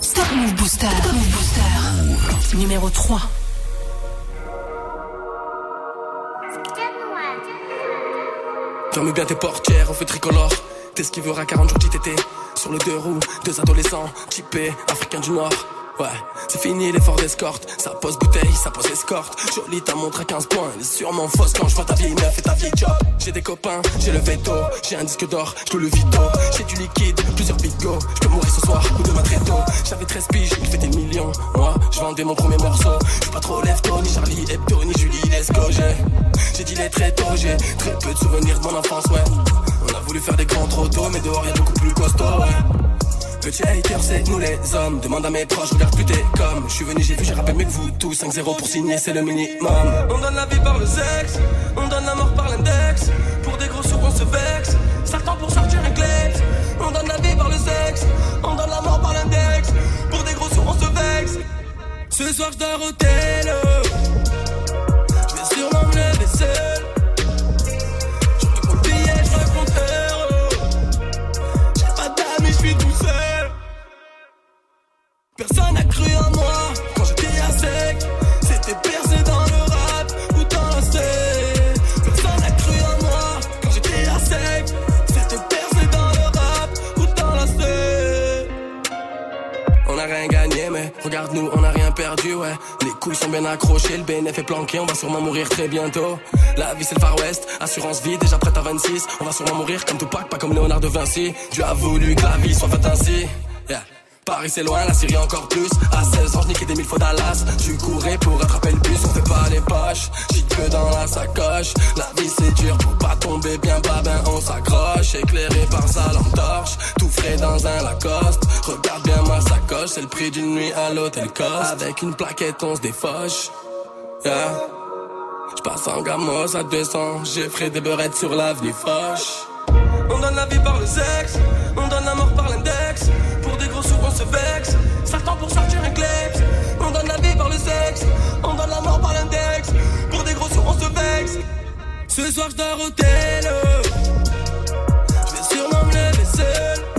Stop Move Booster. Stop Move Booster. Numéro 3. Ferme bien tes portières, on fait tricolore. T'esquiveras 40 jours JTT. Sur le deux roues, deux adolescents, typés, africains du Nord. Ouais, c'est fini l'effort d'escorte. Ça pose bouteille, ça pose escorte. Jolie ta montre à 15 points. Elle est sûrement fausse quand je vois ta vieille meuf et ta vieille job. J'ai des copains, j'ai le veto. J'ai un disque d'or, je le vito. J'ai du liquide, plusieurs bigots. Je peux mourir ce soir ou demain très tôt. J'avais 13 piges, j'ai fait des millions. Moi, je vendais mon premier morceau. Je pas trop lève-tôt, ni Charlie Hebdo, ni Julie Lesco. J'ai dit les très tôt, j'ai très peu de souvenirs de mon enfance, ouais. On a voulu faire des grands trop tôt, mais dehors y'a beaucoup plus costaud, ouais. Petit hater, c'est nous les hommes. Demande à mes proches, regarde plus t'es comme. Je suis venu, j'ai vu, j'ai rappelé mieux que vous tous. 5-0 pour signer, c'est le minimum. On donne la vie par le sexe, on donne la mort par l'index. Pour des gros sous, on se vexe. Certains pour sortir un. On donne la vie par le sexe, on donne la mort par l'index. Pour des gros sous, on se vexe. Ce soir, je dors au tel. Je me. On a rien perdu, ouais. Les couilles sont bien accrochées, le BNF est planqué, on va sûrement mourir très bientôt. La vie c'est le Far West, assurance vie, déjà prête à 26. On va sûrement mourir comme Tupac, pas comme Léonard de Vinci. Dieu a voulu que la vie soit faite ainsi. Paris c'est loin, la Syrie encore plus. À 16 ans, je niquais des mille fois Dallas. Tu courais pour attraper le bus, on fait pas les poches. J'y que dans la sacoche. La vie c'est dur pour pas tomber bien bas, ben on s'accroche. Éclairé par sa lampe torche, tout frais dans un Lacoste. Regarde bien ma sacoche, c'est le prix d'une nuit à l'hôtel Coste. Avec une plaquette, on se défoche. Yeah. J'passe en gamos à 200, j'ai frais des beurrettes sur l'avenue Foch. On donne la vie par le sexe, on donne la mort par l'index. Vexe. Certains pour sortir un. On donne la vie par le sexe, on donne la mort par l'index. Pour des gros sous, on se vexe. Ce soir, je dors au tel. Je vais sûrement me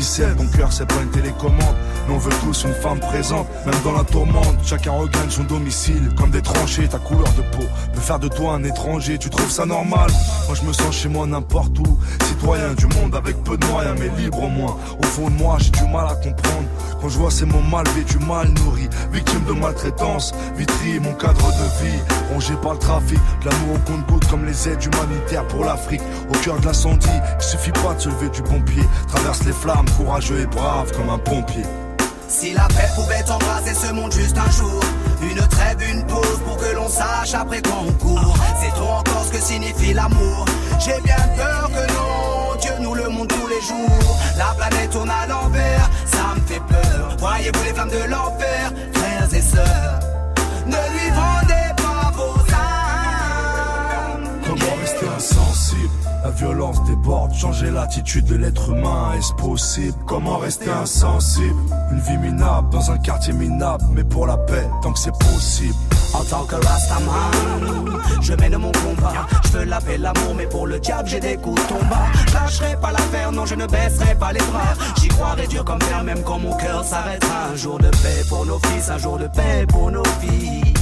qui s'aiment. Ton cœur, c'est pas une télécommande, mais on veut tous une femme présente. Même dans la tourmente, chacun regagne son domicile. Comme des tranchées, ta couleur de peau peut faire de toi un étranger. Tu trouves ça normal? Moi, je me sens chez moi n'importe où. Citoyen du monde avec peu de moyens, mais libre au moins. Au fond de moi, j'ai du mal à comprendre. Quand je vois ces mots mal vêtus, mal nourris, victimes de maltraitance, vitrie mon cadre de vie, rongé par le trafic, de l'amour au compte-goutte comme les aides humanitaires pour l'Afrique. Au cœur de l'incendie, il suffit pas de se lever du pompier, traverse les flammes, courageux et brave comme un pompier. Si la paix pouvait embrasser ce monde juste un jour Une trêve, une pause pour que l'on sache après qu'on court. C'est trop encore ce que signifie l'amour. J'ai bien peur que non Dieu nous le montre tous les jours. La planète tourne à l'envers Ça me fait peur. Voyez-vous les flammes de l'enfer? Ne lui vendez pas vos âmes. Comment rester insensible? La violence déborde, changer l'attitude de l'être humain, est-ce possible? Comment rester insensible? Une vie minable dans un quartier minable, mais pour la paix, tant que c'est possible. En tant que Rastaman, je mène mon combat. Je veux laver l'amour, mais pour le diable, j'ai des coups de tomba. Lâcherai pas l'affaire, non, je ne baisserai pas les bras. J'y croirai dur comme fer, même quand mon cœur s'arrêtera. Un jour de paix pour nos fils, un jour de paix pour nos filles.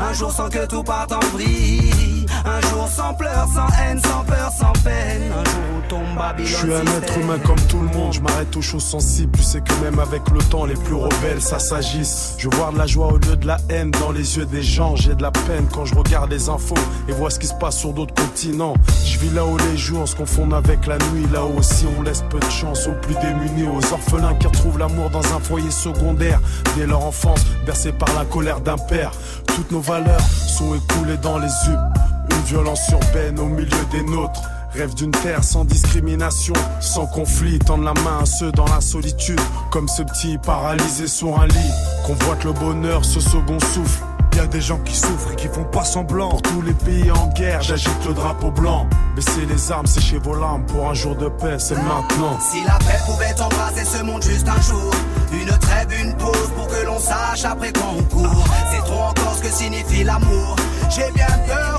Un jour sans que tout parte en vrille. Un jour sans pleurs, sans haine, sans peur, sans peine. Un jour où tombe Babylone. Je suis un être humain comme tout le monde, je m'arrête aux choses sensibles. Tu sais que même avec le temps, les plus rebelles, ça s'agisse. Je vois de la joie au lieu de la haine dans les yeux des gens. J'ai de la peine quand je regarde les infos et vois ce qui se passe sur d'autres continents. Je vis là où les jours se confondent avec la nuit. Là où aussi on laisse peu de chance aux plus démunis, aux orphelins qui retrouvent l'amour dans un foyer secondaire. Dès leur enfance, bercés par la colère d'un père. Toutes nos valeurs sont écoulées dans les yeux. Une violence urbaine au milieu des nôtres. Rêve d'une terre sans discrimination, sans conflit, tendre la main à ceux dans la solitude, comme ce petit paralysé sur un lit. Convoite le bonheur, ce second souffle. Y a des gens qui souffrent et qui font pas semblant. Pour tous les pays en guerre, j'agite le drapeau blanc. Baissez les armes, séchez vos larmes. Pour un jour de paix, c'est maintenant. Si la paix pouvait embraser ce monde juste un jour, une trêve, une pause pour que l'on sache après qu'on court. C'est trop encore ce que signifie l'amour. J'ai bien peur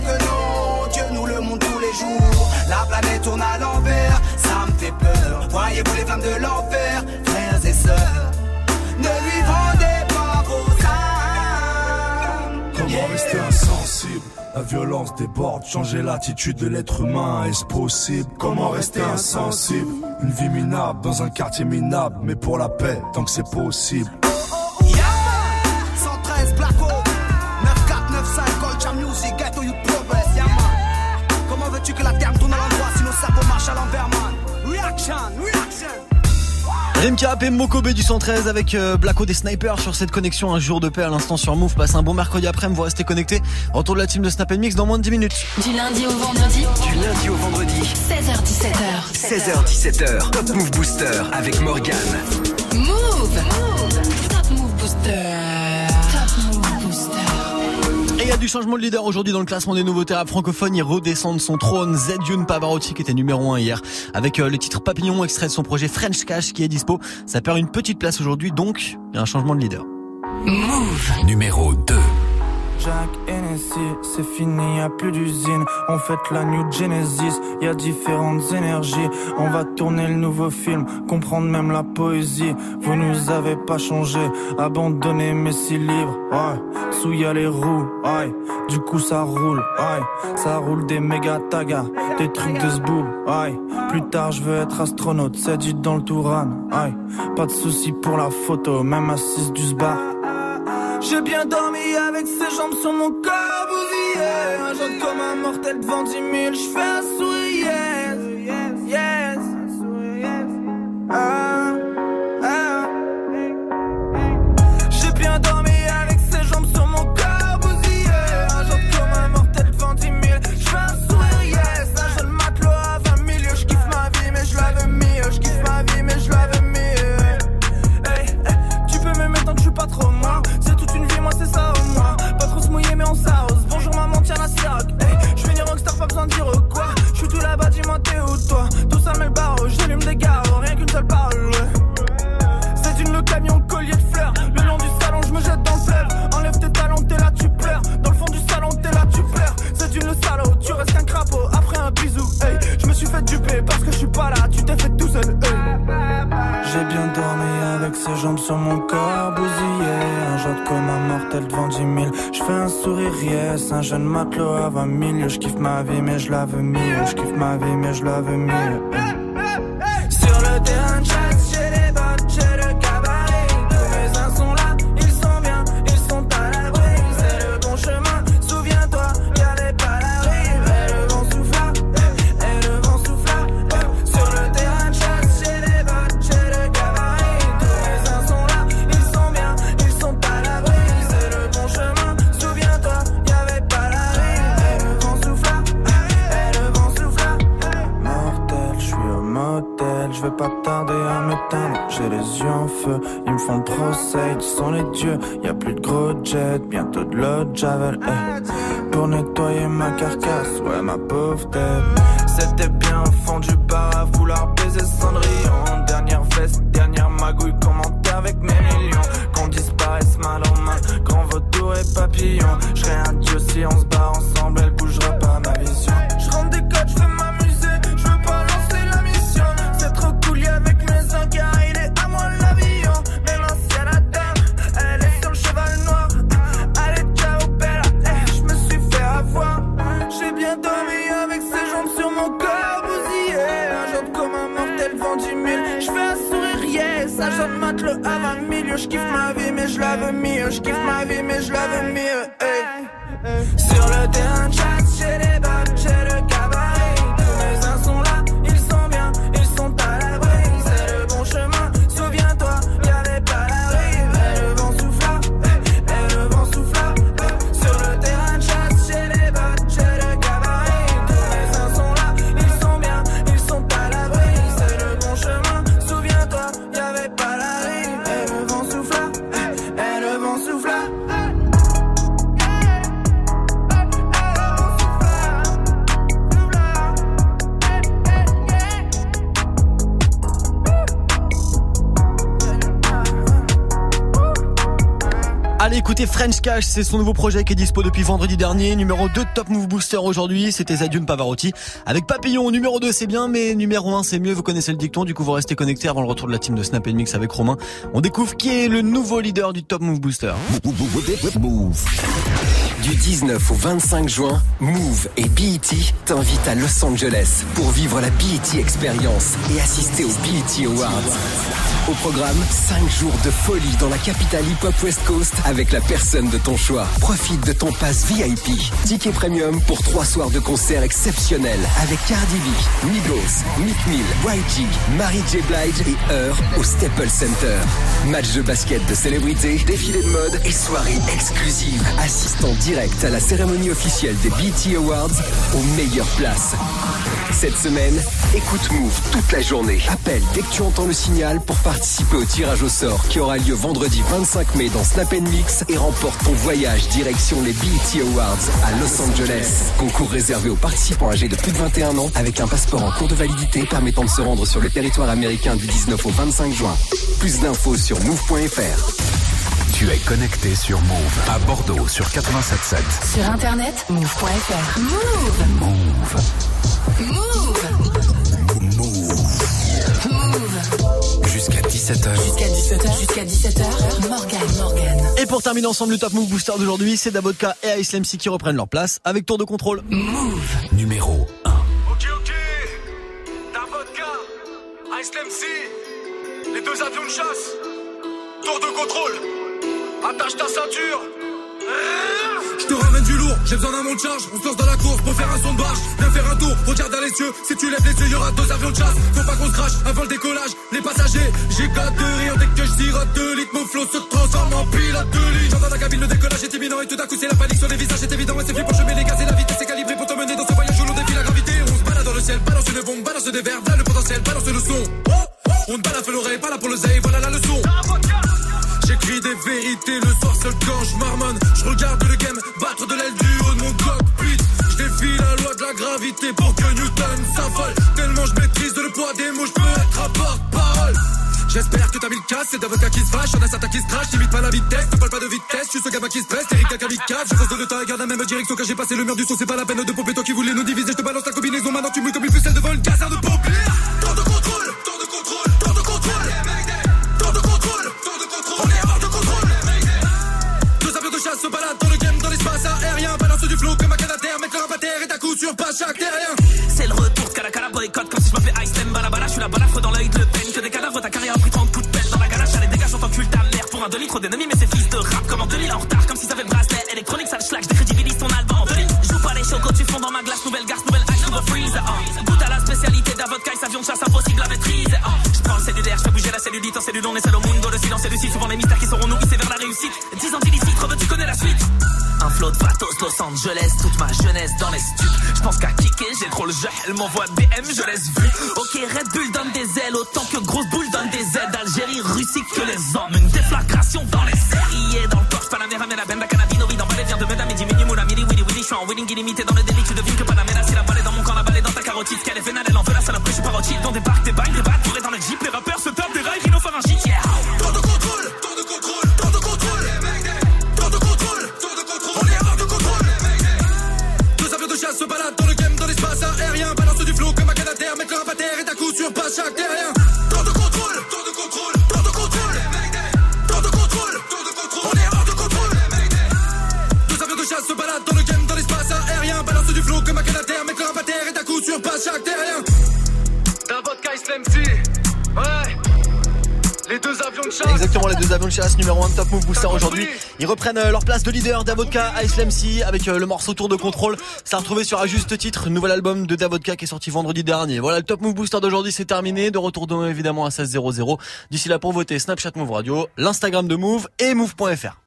Voyez-vous les flammes de l'enfer, frères et sœurs, ne lui vendez pas vos âmes. Comment rester insensible La violence déborde, changer l'attitude de l'être humain, est-ce possible? Comment rester insensible? Une vie minable dans un quartier minable, mais pour la paix, tant que c'est possible. Rimka et Mokobe du 113 avec euh, Blacko des snipers sur cette connexion un jour de paix à l'instant sur Move. Passe un bon mercredi après-midi, vous restez connectés. Retour de la team de Snap Mix dans moins de 10 minutes. Du lundi au vendredi, Du lundi au vendredi, 16h17h. 16h17h, Top Move Booster avec Morgan. Move. Move a du changement de leader aujourd'hui dans le classement des nouveautés rap francophones. Il redescend de son trône Zedune Pavarotti qui était numéro 1 hier avec euh, le titre Papillon extrait de son projet French Cash qui est dispo. Ça perd une petite place aujourd'hui donc il y a un changement de leader. Move. Numéro 2. Jack Hennessy, c'est fini, y a plus d'usine. On fête la New Genesis, y a différentes énergies. On va tourner le nouveau film, comprendre même la poésie. Vous nous avez pas changé, abandonné mes six livres. Ouais, sous y les roues, ouais. Du coup ça roule, ouais. Ça roule des méga tagas, des trucs de zboob, ouais. Plus tard je veux être astronaute, c'est dit dans le Touran, ouais. Pas de soucis pour la photo, même assise du sbar. J'ai bien dormi avec ses jambes sur mon corps bousillé Un genre comme un mortel devant 10 000 Je fais un sourire Je serai un dieu si on se bat ensemble, elle bougera 20 milieu. Je kiffe ma vie, mais je la mieux. Je kiffe ma vie, mais je mieux. French Cash, c'est son nouveau projet qui est dispo depuis vendredi dernier. Numéro 2 de Top Move Booster aujourd'hui, c'était Zadiune Pavarotti. Avec Papillon, numéro 2 c'est bien, mais numéro 1 c'est mieux, vous connaissez le dicton, du coup vous restez connectés avant le retour de la team de Snap Mix avec Romain. On découvre qui est le nouveau leader du Top Move Booster. Du 19 au 25 juin, Move et BET t'invitent à Los Angeles pour vivre la BET Experience et assister aux BET Awards. Au programme, 5 jours de folie dans la capitale hip-hop West Coast avec la personne de ton choix. Profite de ton pass VIP. Ticket premium pour 3 soirs de concert exceptionnels avec Cardi B, Migos, Mick Mill, YG, Mary J. Blige et Heur au Staples Center. Match de basket de célébrités, défilé de mode et soirée exclusive. Assistant direct à la cérémonie officielle des BT Awards aux meilleures places. Cette semaine, écoute Move toute la journée. Appelle dès que tu entends le signal pour participer au tirage au sort qui aura lieu vendredi 25 mai dans Snap Mix et remporte ton voyage direction les BET Awards à Los Angeles. Concours réservé aux participants âgés de plus de 21 ans avec un passeport en cours de validité permettant de se rendre sur le territoire américain du 19 au 25 juin. Plus d'infos sur move.fr. Tu es connecté sur Move à Bordeaux sur 87.7. Sur internet, move.fr. Move. Move. Move. Move. Jusqu'à 17h. Jusqu'à 17h. Jusqu'à 17h. Morgan. Morgan. Et pour terminer ensemble le Top Move Booster d'aujourd'hui, c'est Davodka et Ice MC qui reprennent leur place avec tour de contrôle. Move. Numéro 1. Ok, ok. Davodka, Ice MC, les deux avions de chasse. Tour de contrôle. Attache ta ceinture. Je te ramène du lourd, j'ai besoin d'un monde de charge. On se lance dans la course pour faire un son de barge. Viens faire un tour, regarde dans les cieux. Si tu lèves les yeux, y'aura deux avions de chasse. Faut pas qu'on se crache avant le décollage. Les passagers, j'ai quatre de rire dès que je sirote deux litres. Mon flow se transforme en pilote de ligne. J'entends la cabine, le décollage est imminent. Et tout d'un coup, c'est la panique sur les visages, c'est évident. Ouais, c'est fait pour chemin les gaz et la vitesse est calibrée pour t'emmener dans ce balance une bombe, balance des verres. Voilà le potentiel, balance le son. On ne balafre l'oreille, pas là pour le voilà la leçon. J'écris des vérités le soir seul quand je marmonne. Je regarde le game battre de l'aile du haut de mon cockpit. Je défie la loi de la gravité pour que Newton s'affole. Tellement je maîtrise le poids des mots, je peux être à porte-parole. J'espère que t'as mis le casse, c'est d'avocat qui se fâche, y'en a certains qui se crachent, limite pas la vitesse, ne parle pas de vitesse, suis ce gamin qui se presse, Eric un kamikaze, je fonce de le temps. La même direction quand j'ai passé. Le mur du son, c'est pas la peine de pomper, toi qui voulais nous diviser, je te balance la combinaison, maintenant tu mouilles elle m'envoie DM, je laisse vu. Ok, Red Bull Ils reprennent euh, leur place de leader Davodka, Ice MC avec euh, le morceau Tour de contrôle. Ça a retrouvé sur un juste titre, nouvel album de Davodka qui est sorti vendredi dernier. Voilà, le Top Move Booster d'aujourd'hui c'est terminé. De retour demain évidemment à 16 00 D'ici là pour voter Snapchat Move Radio, l'Instagram de Move et Move.fr.